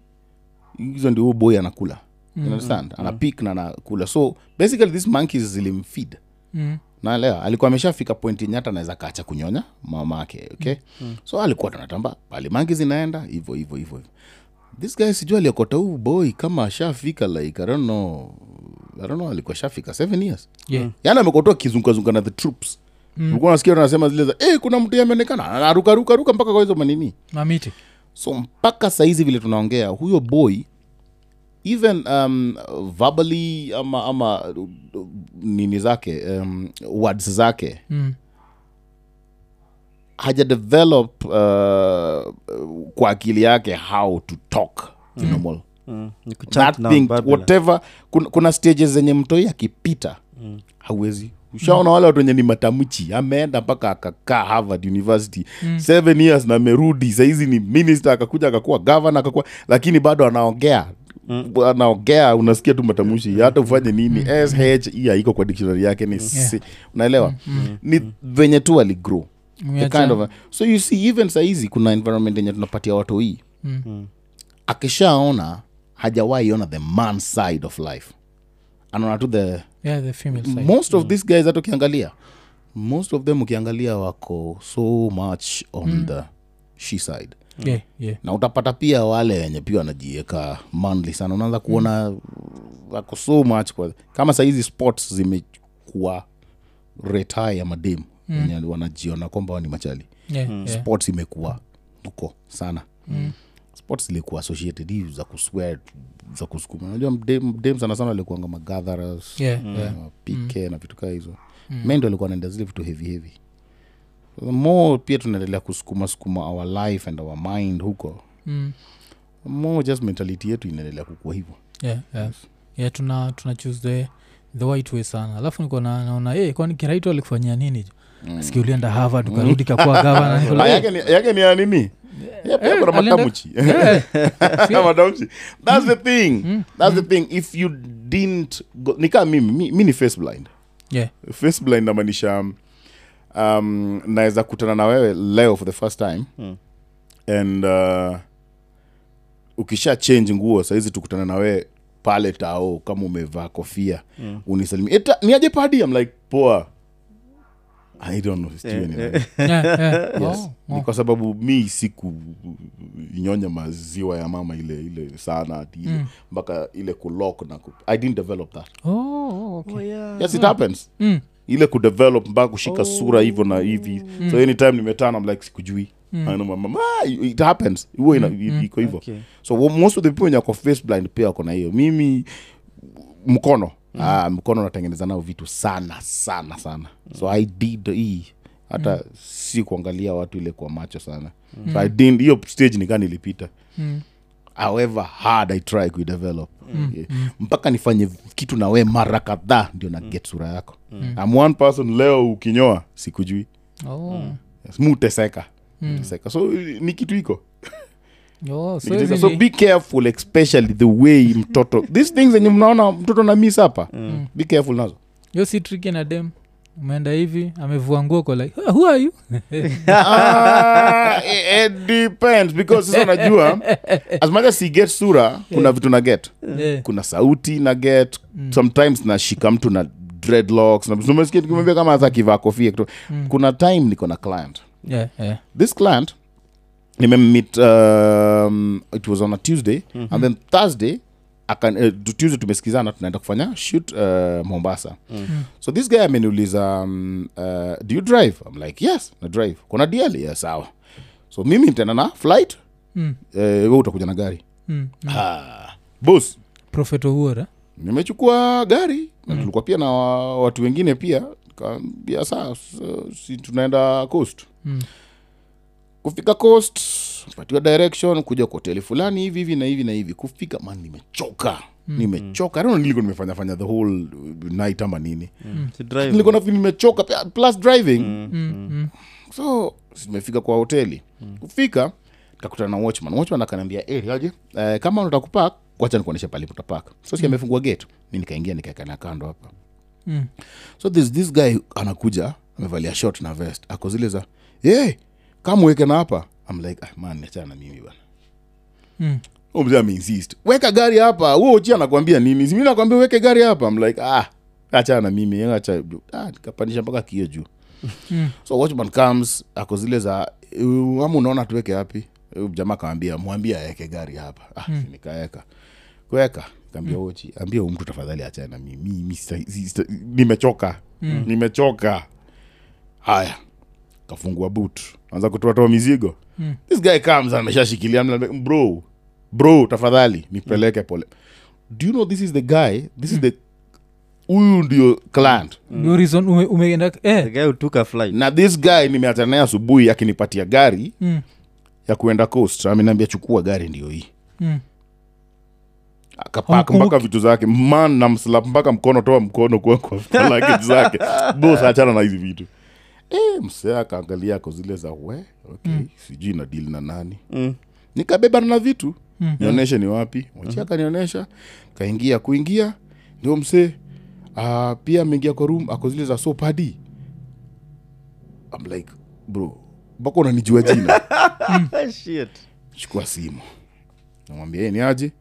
hizo ndio huyo boy anakula you understand anapik na anakula so basically these monkeys zilimfeed Mm. naelewa alikuwa ameshafika point yenye hata anaweza kacha kunyonya mama ake okay mm. so alikuwa tunatamba pale mangi zinaenda hivyo hivyo hivyo. This guy sijui aliokota huu boy kama ashafika like i don't know. I don't know alikuwa shafika seven years. Yeah. yaani amekotoa kizungazunga na the troops. Ulikuwa nasikia anasema zile za hey, kuna mtu ameonekana. Anarukarukaruka mpaka kwa hizo manini. Mamiti so mpaka saizi vile tunaongea huyo boy even um, verbally ama ama uh, nini zake um, words zake Mm. Haja develop uh, kwa akili yake how to talk mm. normal Mm. That thing whatever kuna, kuna stages zenye mtoi akipita mm. hauwezi ushaona wale watu wenye ni matamchi ameenda mpaka akakaa harvard university mm. seven years na amerudi sahizi ni minister akakuja akakuwa gavana akakuwa lakini bado anaongea mm. anaongea unasikia tu matamshi hata ufanye nini sh hii haiko kwa dictionary yake ni si, unaelewa ni venye tu aligrow the kind of a, so you see even sahizi kuna environment yenye tunapatia watu hii. Mm. akishaona hajawahi ona the man side of life. Anaona tu the yeah, the female side. most of these guys hata ukiangalia most of them ukiangalia wako so much on the she side. Yeah, yeah. na utapata pia wale wenye pia wanajieka manly sana. Unaanza kuona wako so much kwa kama sahizi sports zimekuwa retire ya wenye wanajiona kwamba ni machali Yeah, mm. sports imekuwa huko sana mm. sports ilikuwa associated hii za kuswear za kusukuma unajua dem, dem sana sana alikuanga magatherers Yeah, yeah. pk na vitu kaa hizo mm. mendo alikuwa anaenda zile vitu hevi hevi the more pia tunaendelea kusukuma sukuma our life and our mind huko Mm. more just mentality yetu inaendelea kukua hivyo yeah, yeah. yeah tuna tuna choose the, the white way sana alafu niko naona hey, kwani kiraitu alikufanyia nini mm. ski ulienda harvard ukarudi kakuwa gavana Niko like, Ah, "Hey, yake ni- ya nini kuna matamchi thats the thing. Thats the thing. If you didn't go, nikaa mimi mi, mi ni face blind. Yeah. face blind namaanisha um, naweza kutana na wewe leo for the first time. Mm. and uh, ukisha change nguo sahizi tukutana na wewe pale tao kama umevaa kofia mm. unisalimi niaje padi am like poa i don't know sijui Eh, ni eh, nani. Yeah, yeah. yes. Oh, ni oh. kwa sababu mi siku nyonya maziwa ya mama ile ile sana ati ile mpaka ile kulok na ku, i didn't develop that Oh, oh, okay. Oh, yeah. yes it happens Mm. ile kudevelop mpaka kushika sura hivyo na hivi so anytime nimetana I'm like sikujui I know my mama, ah, it happens huwa ina- iko hivyo Okay. so wo- most of the people wenye ako face blind pia wako na hiyo mimi mkono ah, mkono natengeneza nao vitu sana sana sana. So i did hii hata si kuangalia watu ile kwa macho sana. So i did hiyo stage nikaa nilipita Mm. however hard i try kuidevelop. Yeah. mpaka nifanye kitu na we mara kadhaa ndio na get sura yako. I'm one person leo ukinyoa sikujui. Oh. yes, muteseka. Teseka so ni kitu iko Oh, so be careful especially the way mtoto these things enye mnaona mtoto na miss hapa be careful nazo. Yo si triki na dem. Umeenda hivi amevua nguo ko like "Ah, who are you? Ah, it it depends because sasa unajua as much as he get sura kuna vitu na get. Yeah. kuna sauti na get. Sometimes nashika mtu na dreadlocks na umesikia tukimwambia kama hata kivaa kofia kitu. Kuna time niko na client. Yeah, yeah. this client nimemmit um, it was on a tuesday mm-hmm. and then thursday akan, uh, tuesday tumesikizana tunaenda kufanya shoot uh, mombasa mm-hmm. so this guy ameniuliza um, uh, do you drive i'm like yes na drive kuna dl yes sawa so mimi nitaenda na flight Mm. uh, we utakuja na gari Mm. ah, bos prophet owuora nimechukua gari mm. tulikuwa pia na watu wengine pia kaambia saa so, si tunaenda coast Mm. Kufika coast patiwa direction kuja kwa hoteli fulani hivi hivi na hivi na hivi. Kufika man nimechoka. Nimechoka. I don't know nilikuwa nimefanya fanya the whole night ama nini. Mm. nilikuwa nafikiri nimechoka plus driving. Mm, mm. so nimefika kwa hoteli. Kufika kakutana na watchman. Watchman akaniambia "Eh, aje? Eh, kama unataka kupak kwacha nikuonyeshe pale utapak so si amefungua gate. Mi nikaingia nikaekana kando hapa. Mm. so this, this guy anakuja amevalia short na vest. Ako zile za hey, kama uweke na hapa I'm like ah, man niachana na mimi bana Mm. Mzee ameinsist weka gari hapa. Huo uchi anakwambia nini? Simi nakwambia weke gari hapa. I'm like ah achana na mimi. Acha ah, nikapandisha mpaka kio juu. Mm. so watchman comes ako zile za "Uh, ama unaona tuweke wapi? Uh, jamaa kawambia mwambia aweke gari hapa. Ah, mm. nikaeka. Kuweka. Kaambia mm. ochi ambia huyu mtu tafadhali achana na mimi. Nimechoka. Mm. nimechoka. Haya. Kafungua boot anza kutoatoa mizigo. Mm. this guy comes ameshashikilia like, bro bro tafadhali nipeleke pole. Do you know this is the guy? This is the huyu ndio client. Ndio reason ume- umeenda The eh. guy who took a flight. na this guy nimeachana naye asubuhi akinipatia gari Mm. ya kuenda coast ameniambia chukua gari ndio hii. Mm. akapak mpaka vitu zake. Man namslap mpaka mkono toa mkono kwa kwa kwa zake. Bos achana na hizi vitu e, msee akaangalia ako zile za we okay sijui na dili na nani. Mm. nikabeba na vitu. Mm. nionyeshe ni wapi. Wachi akanionyesha. Kaingia kuingia. Ndio msee uh, pia ameingia kwa room ako zile za sopadi I'm like bro mpaka unanijua jina? Shit. chukua simu. Namwambia "Eh, ni aje?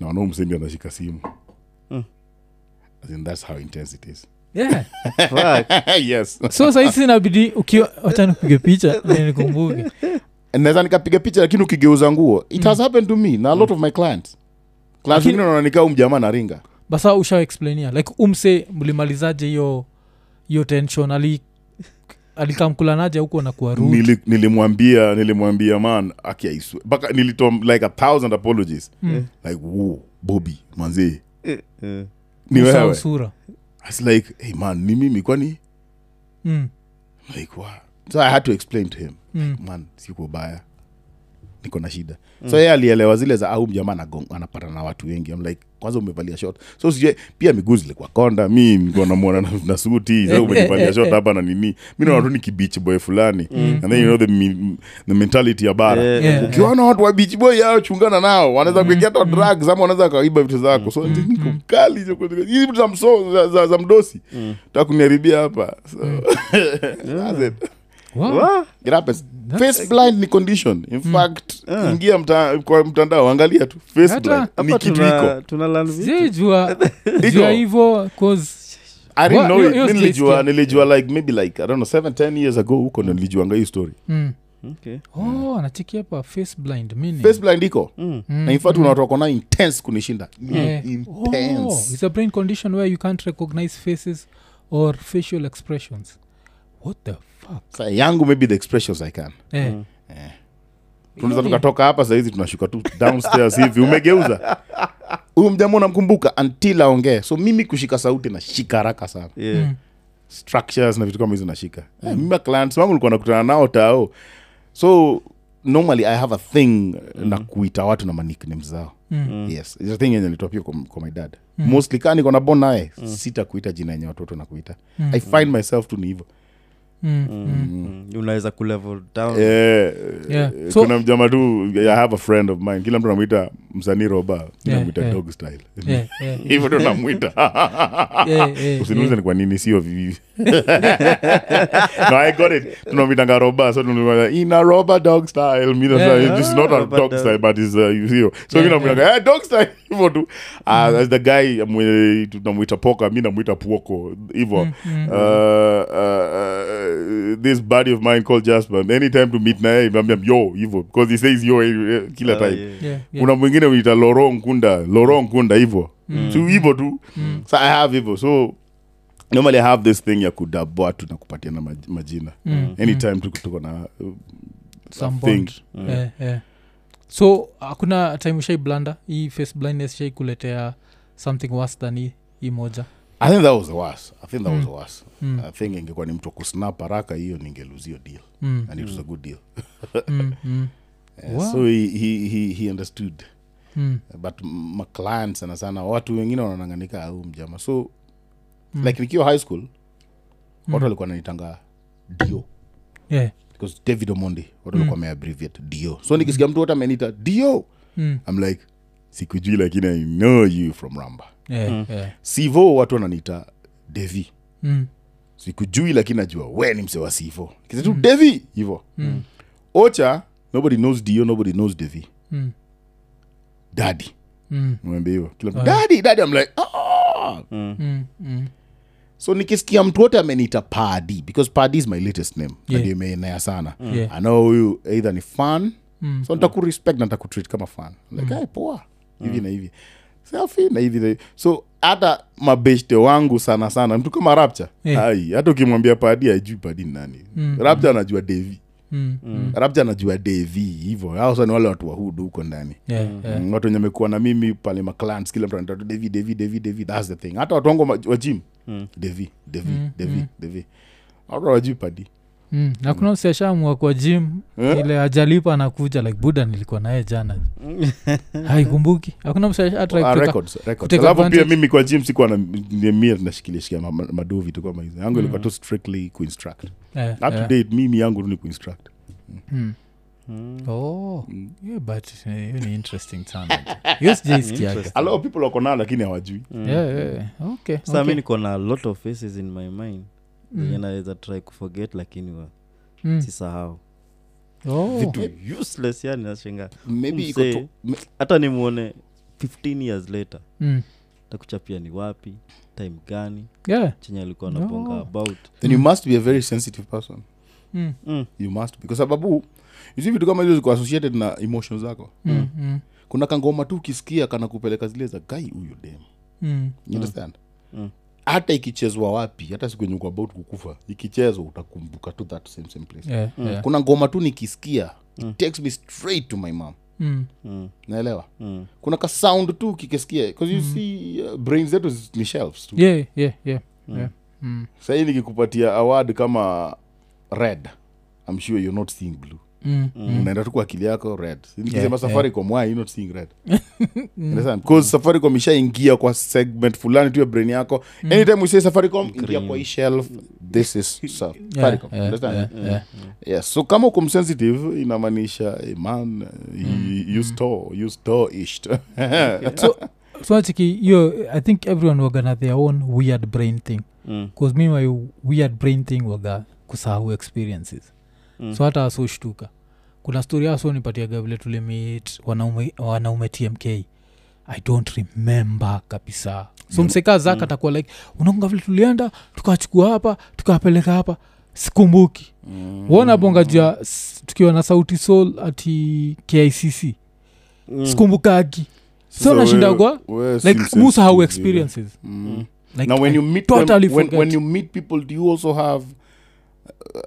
Naona umsendi anashika simu. Mm. As in, that's how intense it is Yeah. So yes inabidi ukiwa nipige picha nikumbuke. Naweza nikapiga picha lakini ukigeuza nguo. It has happened to me na a lot of my clients. Clients wengine wanaonikaa umjamaa na ringa. Basa ushaexplainia like umse mlimalizaje hiyo hiyo tension? Ali alikamkulanaje huko na kuwa? Nili, nilimwambia nilimwambia man akiaiswe mpaka nilitoa like a thousand apologies. Mm. like wo bobi manzee Eh, eh. ni wewe. sura It's like hey man mimi kwani mm. like wow. so i had to explain to him Mm. man siko baya niko na shida. So yeye alielewa zile za au mjamaa anagong- anapata na watu wengi. I'm like kwanza umevalia shot so sijue pia miguu zilikuwa konda. Mi nikuwa namwona na, na suti. Sa umenivalia shot hapa na nini? Mi naona tu ni kibich boy fulani. And then you know the, the mentality ya bara. Yeah. ukiwaona watu wa beach boy yao chungana nao. Wanaweza kuingia hata drugs ama wanaweza kaiba vitu zako. So niko mkali. Hizi vitu za mso za, za, za mdosi. Mm. takuniharibia hapa. So, that's it. Wow. Wah. It happens. Face blind ni condition in fact ingia mta, kwa mtandao angalia tu face blind ni kitu tuna- iko tuna learn vitu. sijua Iko. jua hivo i didn't know it hiyo nilijua nilijua like maybe like i don't know seven ten years ago huko ndo nilijuanga hii story mm. Okay. oh anacheki hapa face blind meaning. face blind iko Mm. Mm, na in fact mm. una na intense kunishinda Eh. intense Oh, it's a brain condition where you can't recognize faces or facial expressions what the Sa yangu maybe the expressions i can eh. Mm. tunaweza tukatoka hapa sahizi tunashuka tu downstairs hivi umegeuza huyu mjamaa unamkumbuka until aongee so mimi kushika sauti nashika haraka sana Yeah. Mm. structures na vitu kama hizo nashika mm. mimi clients wangu nilikuwa nakutana nao tao so normally i have a thing mm. na kuita watu na manicknames zao Mm. yes It's a thing yenye nilitoa pia kwa, kwa my dad mm. mostly kaa niko na bon naye mm. sita kuita jina yenye watoto na kuita Mm. i find myself tu ni hivyo Mm. Mm. Mm. unaweza kulevel down. Yeah. eh, So- kuna mjama tu i have a friend of mine kila mtu namwita msanii roba namwita yeah. dog style. Hivyo ndo namwita. Usiniuze ni kwa nini sio vivi. No i got it. Tunamwitanga roba so ina roba dog style. Mi Yeah. yeah. it's not a Roba dog style but is uh, hiyo so mi namwitanga eh, dog style. Hivyo tu. Uh, as the guy tunamwita poka mi namwita puoko. Hivyo Mm, uh, uh, uh, this buddy of mine called Jasper anytime to meet naye imeambia yo hivyo because he says yo eh, kila Ah, time yeah. Yeah, yeah. kuna mwingine uita loro nkunda loro nkunda hivyo Mm. tu hivyo tu Mm. so i have hivyo so normally i have this thing ya kudabwatu na kupatiana maj- majina Mm. anytime mm. tuko na uh, thing. yeah. Eh, eh. so hakuna time ushai blanda hii face blindness shai kuletea something worse than hii moja i think that was the worst i think that was the worst Mm. i think ingekuwa ni mtu wa kusnap haraka hiyo ningeluzio deal Mm. and it was a good deal Mm. Mm. uh, Wow. so he, he, he, he understood Mm. but m- maclient sana sana watu wengine wanananganika au mjama so mm. like nikiwa high school watu walikuwa nanitanga dio Yeah. because david omondi watu walikuwa wameabbreviate dio so nikisikia mtu wote amenita dio Mm. i'm like sikujui lakini i know you from ramba Yeah, yeah. sivo watu wananiita devi Mm. sikujui lakini najua we ni mse wa sivo kiza tu devi hivo ocha nobody knows dio nobody knows devi Mm. dadi Mm. hivo kila oh. dadi dadi i'm like ah! Mm. Mm. so nikisikia mtu wote ameniita padi because padi is my latest name Yeah. yeah. imeenea sana Yeah. anao huyu either ni fan Mm. so ntakurespect na ntakutreat kama fan like hey, poa hivi na hivi. Safi na hivi na hivi. So hata mabeshte wangu sana sana mtu kama rapcha Yeah. ai hata ukimwambia padi ajui padi ni nani. Mm. rapcha anajua devi Mm. Mm. rapcha anajua devi hivo hao ni wale watu wahudu huko ndani. Yeah, yeah. Mm, watu wenye amekuwa na mimi pale maclans kila mtu anatatu devi devi devi devi thats the thing. Hata watu wangu ma- wa jim devi devi devi devi watu wajui padi Mm. na kuna mseshamua kwa gym yeah. ile ajalipa anakuja like buda nilikuwa naye jana. Haikumbuki. Hakuna Ah, pia mimi kwa gym sikuwa na ni- mia nashikilia shikia ma- ma- madoo vitu kama hizo yangu ilikuwa tu strictly kuinstruct. Up to date mimi yangu tu ni kuinstruct. Oh. Yeah, but hiyo ni interesting sana. Hiyo sijaisikiaga. Interesting. a lot of people wako nao lakini hawajui. Yeah, yeah. okay, sa mi niko na lot of faces in my mind zenye naweza try kuforget lakini wa Mm. sisahau Oh. vitu useless yani nashinga hata nimwone 15 years later Mm. takuchapia ni wapi time gani Yeah. chenye alikuwa nabonga No. about then you must be a very sensitive person Mm. mm. you must be kwa sababu hizi vitu kama hizo ziko associated na emotion zako Mm. Mm. kuna kangoma tu ukisikia kana kupeleka zile za gai huyu dem Mm. you understand Mm. Hata ikichezwa wapi hata siku yenye about kukufa ikichezwa utakumbuka tu that same, same place Yeah, yeah. kuna ngoma tu nikisikia it takes me straight to my mom Mm. Mm. naelewa Mm. kuna ka sound tu kikisikia because you see uh, brain zetu ni shelves tu Yeah, yeah, yeah, yeah. Mm. sahii nikikupatia award kama red I'm sure you're not seeing blue Mm. unaenda tu kwa akili yako red nikisema Yeah, safaricom why you not seeing red Understand? because safaricom ishaingia kwa segment fulani tu ya brain yako anytime we say safaricom ingia Green. kwa hii shelf this is Yeah, safaricom yeah, Understand? yeah, yeah. yeah. so kama uko msensitive inamaanisha hey, man you, you store you store isht so so chiki hiyo i think everyone wagana their own weird brain thing Mm. bcause mi my weird brain thing waga kusahau experiences Mm. so hata asoshtuka kuna stori aso nipatiaga vile tulimit wanaume, wanaume tmk i don't remember kabisa. So mseka zaka Mm. atakuwa like unakunga vile tulienda tukachukua hapa tukawapeleka hapa. Sikumbuki. Wona bonga jua tukiwa na sauti sol ati kicc Mm. sikumbukagi. So nashindagwa like musa how experiences. Yeah. Mm. like, now when you meet totally them, when, when you meet people do you also have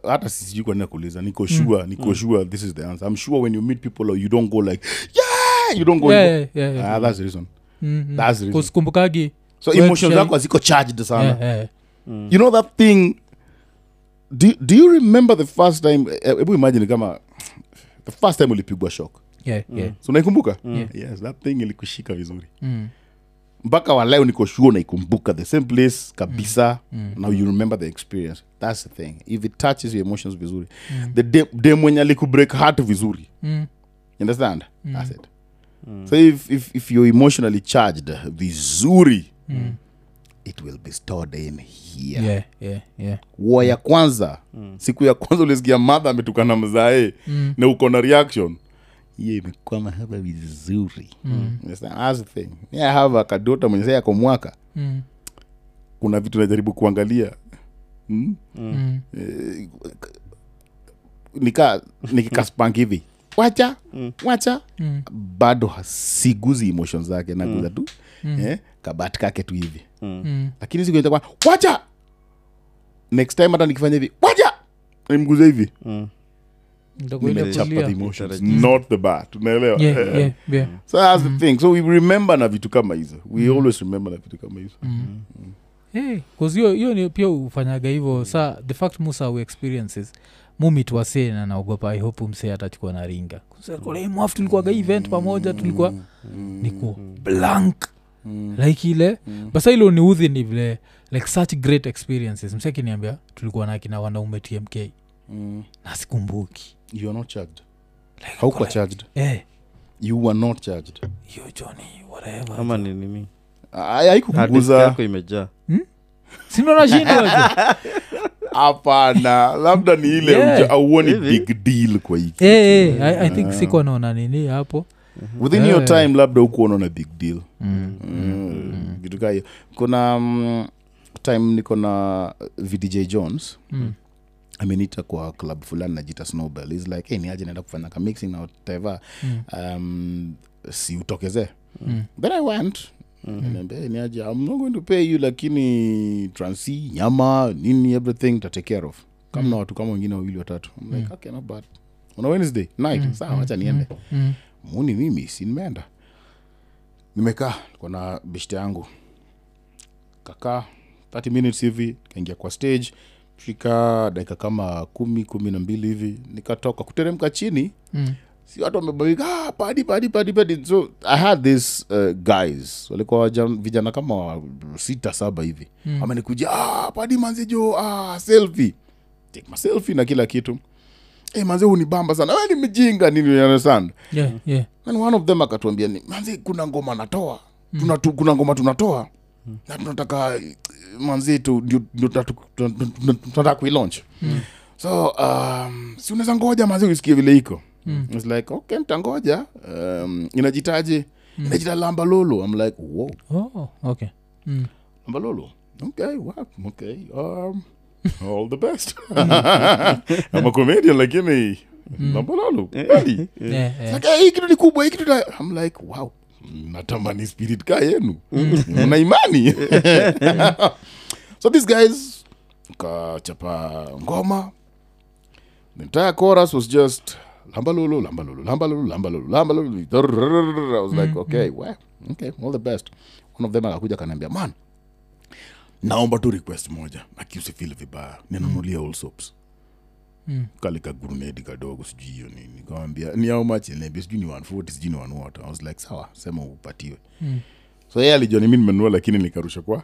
hata sijui kwa nini nakuuliza. Niko sure niko sure this is the answer. I'm sure when you meet people or you don't go like yeah! You don't go Yeah, yeah, yeah, yeah. ah, that's the reason. Mm-hmm. that's the reason. kusikumbukagi so emotions zako haziko charged sana. Yeah, yeah. you know that thing? Do, do you remember the first time eh, hebu imagine kama the first time ulipigwa shock. Yeah, yeah. so naikumbuka Yeah. yes that thing ilikushika vizuri. Mm, mpaka waleo niko sure naikumbuka the same place kabisa. Now you remember the experience. That's the thing. If it touches your emotions vizuri the dem de mwenye alikubreak heart vizuri. Mm, you understand? That's it. So if, if, if you're emotionally charged vizuri it will be stored in here. Yeah, yeah, yeah. wa ya kwanza. Siku ya kwanza ulisikia madha ametukana mzae. Mm. na uko na reaction hiyo imekwama hapa vizuri. Mm. Thing. Yeah, I kadota mwenye sai ako mwaka Mm, kuna vitu najaribu kuangalia. Mm? mm, Eh, nika nikikaspank hivi. Wacha wacha. Mm, bado siguzi emotion zake naguza tu eh, kabati kake tu hivi. Mm. lakini siku wacha! Next time hata nikifanya hivi wacha! Nimguze hivi. Mm. Not the bat unaelewa Yeah, yeah, yeah. so that's the thing. So we remember na vitu kama hizo. We always remember na vitu kama hizo. Hiyo ni pia ufanyaga hivyo. Sa the fact musa experiences mumit wasee na naogopa. Ihope hope msee atachukua na ringa. Mwafu tulikuaga event pamoja tulikuwa niko blank. Like ile basa ilo ni udhi ni vile like such great experiences. Msekiniambia tulikuwa na kina wanaume tmk Mm. na sikumbuki you are not charged. Like, haukuwa charged. Eh, you were not charged. You johnny whatever. Ama ni nini haikukuguza. Imejaa. Sinonashindwa hapana labda ni ile Yeah. yeah. auoni big deal kwa hiki hey, hey, I, i think sikuwa naona nini hapo. Within Yeah. your time labda huku unaona big deal. Mm. Mm, vitu kaa hiyo. Kuna um, time niko na vdj jones. Mm. Amenita kwa club fulani najita snowbell is like hey, niaje naenda kufanya ka mixing na whatever. Mm. um, si utokezee Mm. but i went. "Hey, niaje i'm not going to pay you lakini transi nyama nini everything ta take care of. Kama na watu kama wengine wawili watatu. I'm like, okay, not bad. On a wednesday night sawa wacha niende. Mm. muni mimi si nimeenda. Nimekaa kona beshte yangu. Kakaa 30 minutes hivi kaingia kwa stage fika dakika kama kumi kumi na mbili hivi nikatoka kuteremka chini. Mm. si watu wamebawika ah, padi padi padi padi. So i had this uh, guys. Walikuwa vijana kama sita saba hivi. Mm. amenikuja ah, padi manzi jo ah, selfie. Take my selfie na kila kitu. Hey, manze huu ni bamba sana. We ni mjinga nini understand? Yeah, yeah. and one of them akatuambia ni manzi kuna ngoma natoa. Tuna tu, kuna ngoma tunatoa na tunataka eh, manzi tunataka kuilaunch. So um, si unaweza ngoja manzi uisikie vile iko. Mm. It's like okay mtangoja um, inajitaje? Inajita lamba i'm like wow Oh, okay. Mm. lamba okay wow, okay um, all the best. I'm a comedian lakini lamba Yeah, yeah. Like, "Eh, hii kitu ni kubwa hii kitu I'm like wow natamani spirit ka yenu. Mna imani? So these guys kachapa ngoma. The entire chorus was just lambalulu lambalulu lambalulu lambalulu lambalulu. I was like okay well, okay all the best. One of them akakuja kanaambia man naomba tu request moja akiusifil vibaya. Ninanulia all soaps Mm. kale ka gurunedi kadogo sijui hiyo nini. Kawambia ni much? Sijui ni 140 sijui ni 1 water. I was like sawa sema upatiwe. Mm. so yeye alijua ni mi nimenunua lakini nikarusha kwa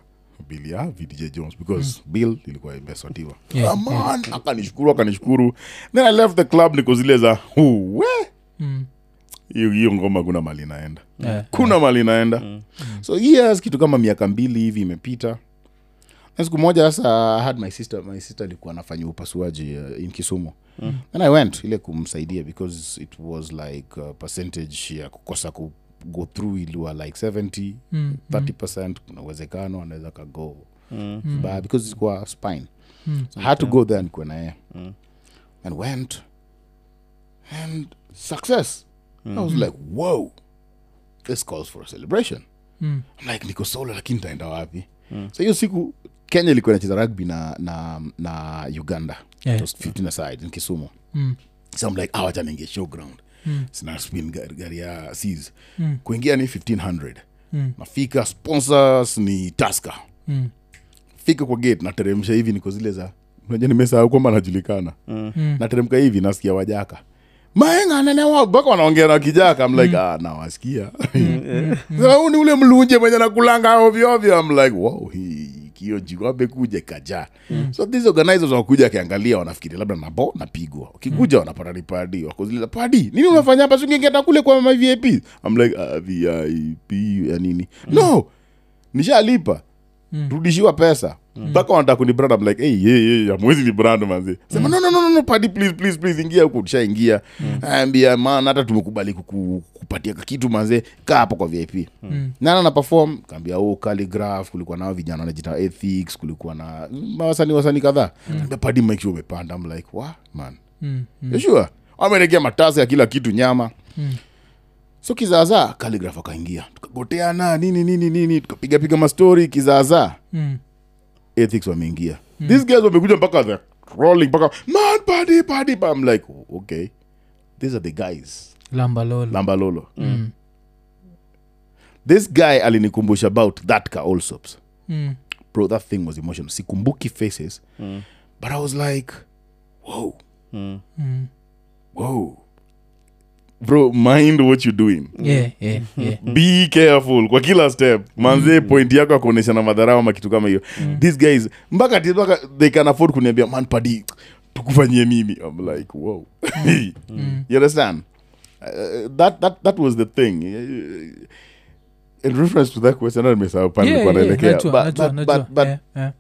bill ya vdj jones because bill ilikuwa imesotiwa Yeah, aman yeah. akanishukuru akanishukuru. Then i left the club niko zile za uwe Mm. hiyo ngoma kuna mali inaenda. Yeah. kuna mali inaenda. So years kitu kama miaka mbili hivi imepita na siku moja sasa I had my sister my sister alikuwa anafanya upasuaji uh, in kisumu mm. and i went ile kumsaidia because it was like uh, percentage ya kukosa ku go through iliwa like 70 Mm. 30 percent kuna uwezekano anaweza kago Mm. vibaya because ilikuwa spine Mm. so i had to go there nikuwe naye and went and success i was like whoa this calls for a celebration Mm. I'm like niko solo lakini taenda wapi so hiyo siku kenya ilikuwa inacheza rugby na, na, na uganda Yeah. It was 15 aside in kisumu Mm. so I'm like awacha ningie showground Mm. sina spin gari, gari ya seas Mm. kuingia ni 1500 Mm. nafika sponsors ni taska Mm. fika kwa gate nateremsha hivi niko zile za naja nimesahau kwamba najulikana Mm. nateremka hivi nasikia wajaka maenga mpaka wanaongea na kijaka I'm mm. ah, nawasikia mm. ni ule mlunje mwenye nakulanga ovyoovyo I'm like wow hii kio jikwabe kuja kaja. So these organizers wakuja akiangalia wanafikiri labda nabo napigwa. Wakikuja wanapata ni padi padi nini unafanya hapa? Singengeta kule kwa mavip vip I'm like ah, vip ya nini? No nishalipa rudishiwa pesa mpaka wanataka kunibrand I'm like hey, hey, hey, amwezi ni brand manzi sema mm. no, no, no, no padi please please please ingia huku tushaingia ambia maana hata tumekubali kuku, kupatia kitu manze kaa hapo kwa vip Mm. nana na perform kaambia oh calligraph kulikuwa nao vijana wanajita ethics kulikuwa na wasanii wasanii kadhaa mm. padi make sure umepanda I'm like wa man Mm. Mm. sure ameregea matasa ya kila kitu nyama Mm. so kizaazaa calligraph akaingia tukagoteana nini nini nini tukapigapiga mastori kizaazaa Mm. Ethics wameingia these guys wamekuja mpaka the rolling mpaka man padi padi pa I'm like okay these are the guys lambalolo lambalolo Mm. this guy alinikumbusha about that ka allsops Mm. bro that thing was emotional sikumbuki faces but i was like whoa Mm. Mm. Whoa. Bro mind what you doing. Yeah, yeah, yeah. be careful. Kwa kila step manze point yako ya na madharau ama kitu kama hiyo. These guys mpaka mpaka they can afford kuniambia man padi tukufanyie mimi. I'm like wow. You understand? Uh, that, that, that was the thing. In reference to that question nimesahau pale yeah, naelekea. But- but- but- but- Yeah, yeah.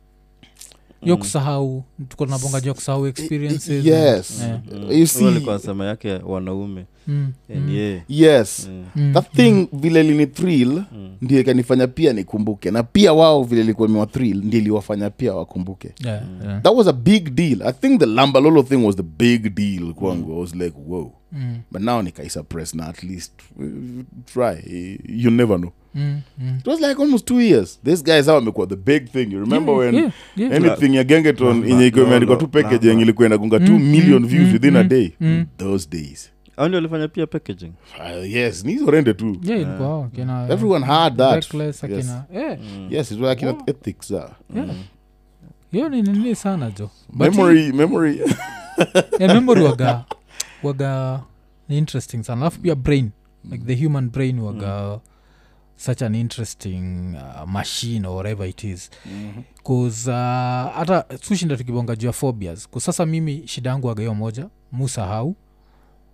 Yo kusahau tuko tunabonga juu kusahau experiences. yes. Yeah. you see. alikuwa yake wanaume. Mm, And mm, yeah. yes. Mm. mm, that thing vile lini thrill ndio ikanifanya pia nikumbuke. Na pia wao vile ilikuwa imewa thrill ndio iliwafanya pia wakumbuke. Yeah, yeah. that was a big deal. I think the lambalolo thing was the big deal kwangu. I was like wow Mm, but now nikaisuppress na at least uh, try. You never know mm, mm. it was like almost two years This guy how amekuwa the big thing you remember Yeah, when yeah, yeah. anything ya gengeton La- yenye iko imeandikwa tu packaging la- ilikuwa inagunga 2 Mm, million mm, views mm, within a mm, day mm. those days au walifanya pia packaging uh, yes ni hizo rende tu Yeah, ilikuwa hao, kina. everyone had that Reckless, yes. akina- yeah, yes it was like Wow. ethics uh. yeah. hiyo ni nini sana jo Memory he, memory yeah, memory waga waga ni interesting sana alafu pia brain like the human brain waga such an interesting uh, machine or whatever it is. Bcause uh, hata sushinda tukibonga juu ya phobias. Kwa sasa mimi shida yangu agaiyo moja musahau.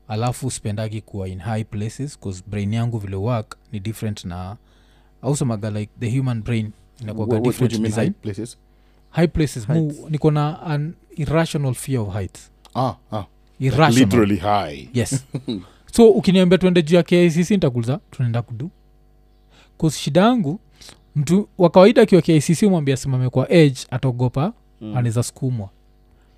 Alafu spendagi kuwa in high places bcause brain yangu vile work ni different na ausemaga like the human brain inakuaga different design high places? High places mu niko na an irrational fear of heights. Ah ah. Irrational. Literally high. Yes. So ukiniambia tuende juu ya kicc ntakuliza tunaenda kudu bcause shida yangu mtu wa kawaida akiwa kicc mwambia asimame kwa age ataogopa mm. anaweza sukumwa.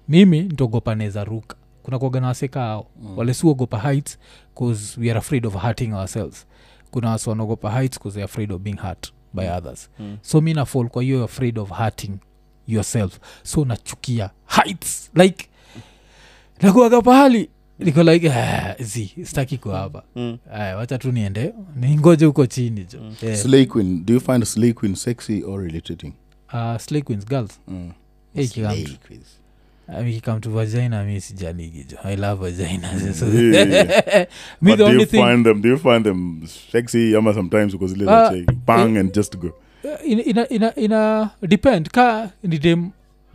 Mimi ntaogopa anaweza ruka. Kuna kuagana waseka ao mm. wale siuogopa heights bcause we are afraid of hurting ourselves. Kuna wasi wanaogopa heights cause they are afraid of being hurt by others. Mm. so mi nafall kwa hiyo afraid of hurting yourself. So nachukia heights. Like nakuaga pahali niko like ah, zi sitaki kuwa hapa. Mm. aya wacha tu niende ningoje huko chini jo. Yeah. slay queen do you find slay queen sexy or irritating? Uh, slay queens girls. Mm. hey, to vagina mi sijanigi jo. I love vagina so, Yeah, yeah. me But the do only you thing find them do you find them sexy ama sometimes because zile Uh, za check, and just go. ina, ina, ina, ina depend. Ka ni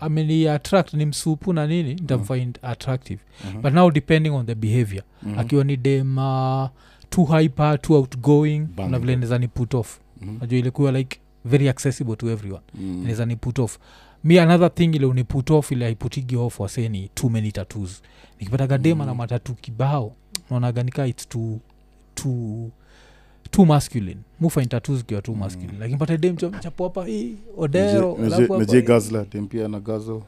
dem ameni attract ni msupu na nini ntamfind attractive. Mhm. but now depending on the behavior. Mhm. akiwa ni dema too hyper too outgoing na vile naeza ni put off. Mhm. najua ilikuwa like very accessible to everyone. Mm. neza ni put off. Mi another thing ile uni put off ile aiputigi off wase ni too many tattoos. Nikipataga dema na matatu kibao naonaga its too, too, too masculine mufain tattoos zikiwa too masculine lakini pata hapa hii odero Naje- alafu naje- hapa naje hii. gazla tempia na gazo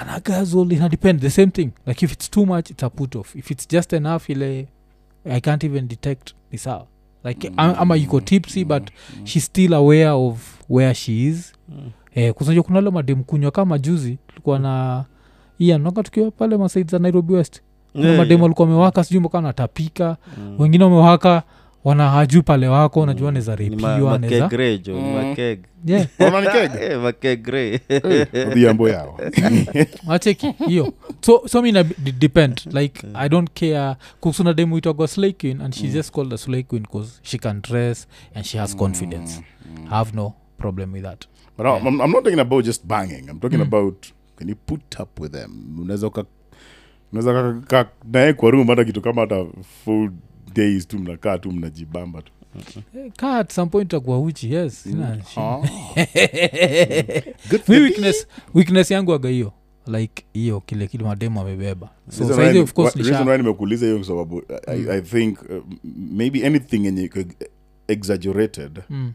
ana gazol ina depend the same thing like if it's too much it's a put off if it's just enough ile i can't even detect ni sawa like mm. ama yuko tipsy but she's still aware of where she is Mm. eh, kusanjua kuna le mademkunywa kama juzi tulikuwa na iya tukiwa pale masaid za nairobi west Yeah, mademu yeah. alikuwa amewaka sijui mpaka Mm. wengine wamewaka wana haju pale wako unajua neza repiwa neza makegre jo ni Mm. yeah? Eh, odhiambo yao. Acheki hiyo. So so mina depend. Like i don't care. Kusuna demuitagwa slay queen and she's just called a slay queen because she can dress and she has confidence. I have no problem with that. But I'm, I'm not talking about just banging. I'm talking Mm. about can you put up with them? Unaweza ka- naye kwa room hata kitu kama hata full days tu mnakaa tu mnajibamba tu Eh, ka at some point takuwa uchi yes shida. Ah. Mi weakness, weakness yangu aga hiyo like hiyo kile kile mademu amebeba nimekuuliza hiyo sababu I, I think uh, maybe anything yenye exaggerated Mm.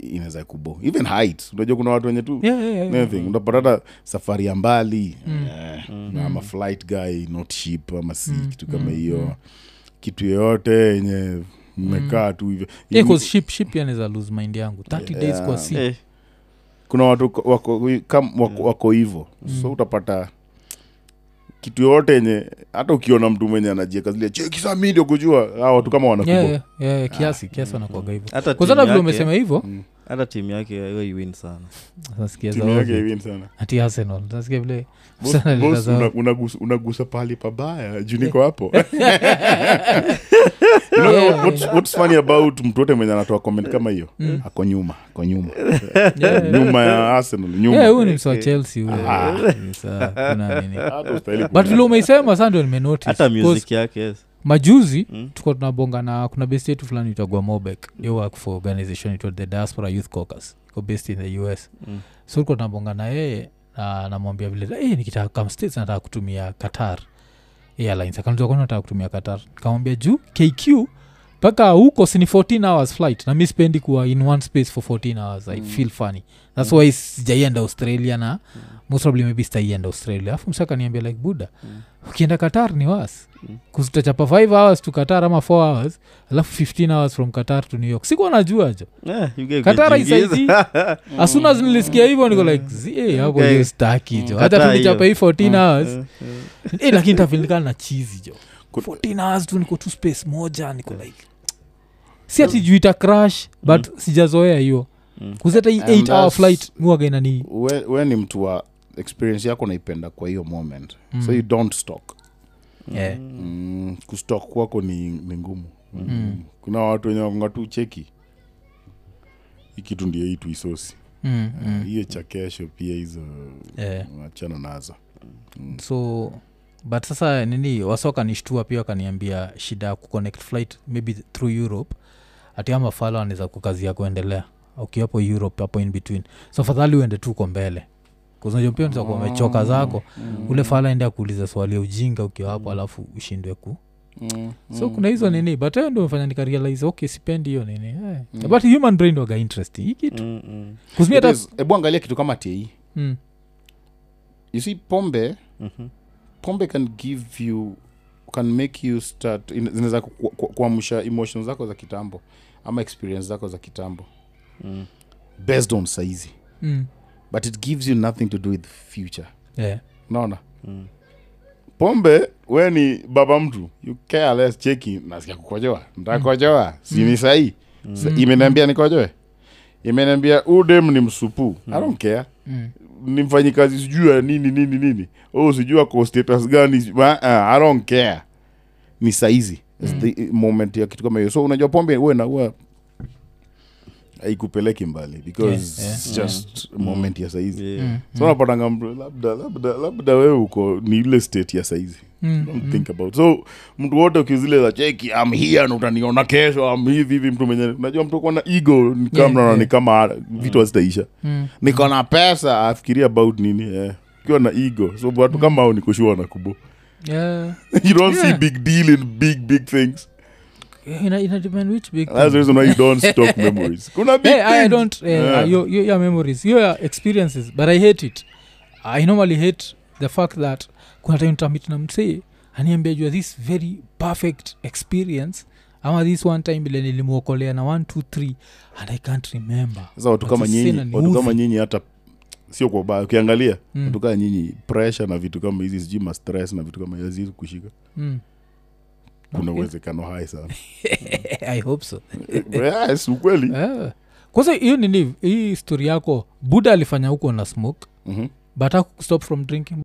inaweza kubo even height unajua kuna watu wenye tu Yeah, yeah, yeah, yeah. unapata hata safari ya mbali Mm. eh, Mm. ama flight guy not ship ama si Mm, kitu kama mm, hiyo mm. Kitu yeyote yenye mmekaa tu hivyo. Yeah, ship ship ya naweza lose mind yangu. 30 days kwa si Eh, kuna watu wako wako, wako hivo Mm. so utapata kitu yoyote yenye hata ukiona mtu mwenye anajieka zile cheki saa kujua. A watu kama wanakubo yeah, yeah, yeah, kiasi kiasi wanakuaga hivyo. Kwa kuzata vile umesema hivyo Mm. Hata timu yake hiyo iwin sana. Ati arsenal. Nasikia vile unagusa- unagusa pahali pabaya. Juu niko hapo. You know, Yeah. what's, what's funny about mtu wote mwenye anatoa comment kama hiyo? Ako nyuma ako nyuma. Yeah. nyuma ya arsenal nyuma. Huyu ni msa wa chelsea huyo. Ah. Vile umeisema sa ndio nimenotihata music yake yes. Majuzi Mm. tuko tunabonga na kuna best yetu fulani itagua mobek. Yo work for organization itwa the diaspora youth caucus. Iko based in the us Mm. so tuko tunabonga na yeye na namwambia vile hey, nikitaka kam states nataka kutumia qatar airlines. Akanza kwani nataka kutumia qatar? Nikamwambia juu kq mpaka huko sini 14 hours flight na mi spendi kuwa in one space for 14 hours. I Mm. feel funny. Thats why sijaienda australia na most probably maybe sitaienda australia afu msaka niambia like buda Mm. ukienda qatar ni was Mm. kuzutachapa 5 hours to qatar ama 4 hours alafu 15 hours from qatar to new york sikuwa najua jo Eh, Qatar haisaidii. as soon as nilisikia hivyo niko like zie hapo Okay. hiyo staki jo Mm. hata tunichapa hii 14 Mm, hours eh, eh. Eh, lakini tafilikana na chizi jo 14 hours tu niko tu space moja niko like si ati juu ita crash but sijazoea hiyo Mm. kuzeta hii 8 hour flight muwaga inani we, we ni mtu wa experience yako naipenda kwa hiyo moment Mm. so you don't stock Yeah. mm, kustock kwako ni, ni ngumu mm. Mm. kuna watu wenye wakonga tu cheki ikitu kitu ndio hii tuisosi mm, mm. hiyo cha kesho pia hizo Yeah. achana nazo so but sasa nini wasa wakanishtua pia wakaniambia shida ya kuconnect flight maybe through europe ati ama anaweza kukazia kuendelea ukiwapo europe hapo in between so fadhali uende tu uko mbele kuznajo pia unaweza kuwa umechoka zako. Ule fala ende akuuliza swali ya ujinga ukiwa hapo alafu ushindwe ku mm. so kuna hizo nini but hiyo ndio mefanya nikarealize okay sipendi hiyo nini. Eh. but human brain waga interesting hii kitu. Mm, mm. kuzimia hata hebu angalia kitu kama tei mm, you see pombe Mhm. pombe can give you can make you start zinaweza ku- ku- kuamsha emotion zako za kitambo ama experience zako za kitambo. Mm. based on saizi mm, but it gives you nothing to do with future. Yeah. naona Mm. pombe we ni baba mtu. You care less cheki nasikia kukojoa. Ntakojoa sini sahii Mm. imeniambia nikojoe? Imeniambia udem ni msupu. I don't care. Mm. ni mfanyikazi sijui ya nini nini nini. Oh sijui ako status gani uh, i don't care. Ni saizi. Mm. the moment ya kitu kama hiyo. So unajua pombe uwe na uwa haikupeleki mbali because Yeah, yeah. just yeah. moment ya saizi Yeah. Mm. so napatanga mm. labda labda labda wewe uko ni ile state ya saizi Mm. don't think about so mtu wote ukizile za cheki am here na utaniona kesho am hivi hivi mtu mwenye unajua mtu kuona ego ni kama Yeah, yeah. ni kama vitu hazitaisha Mm. niko na pesa afikiria about nini eh. ukiwa na ego so watu kama hao nikushua na kubo Yeah. you don't see big deal in big big things ina, ina depend which big that's the reason why you don't stock memories. Kuna big hey, I don't uh, Yeah. your, your, your memories your experiences but i hate it. I normally hate the fact that kuna time tamit na msee aniambia jua this very perfect experience ama this one time ile nilimwokolea na 1 2 3 and i can't remember. Sasa watu kama nyinyi watu kama nyinyi hata sio kwa ubaya. Ukiangalia Mm. watu kama nyinyi pressure na vitu kama hizi sijui ma stress na vitu kama hizi kushika. Mm. Kuna uwezekano hai sana. I hope so. Yes ukweli. Yeah. kwanza hiyo nini? Hii story yako buda alifanya huko na smoke Mhm. but haku stop from drinking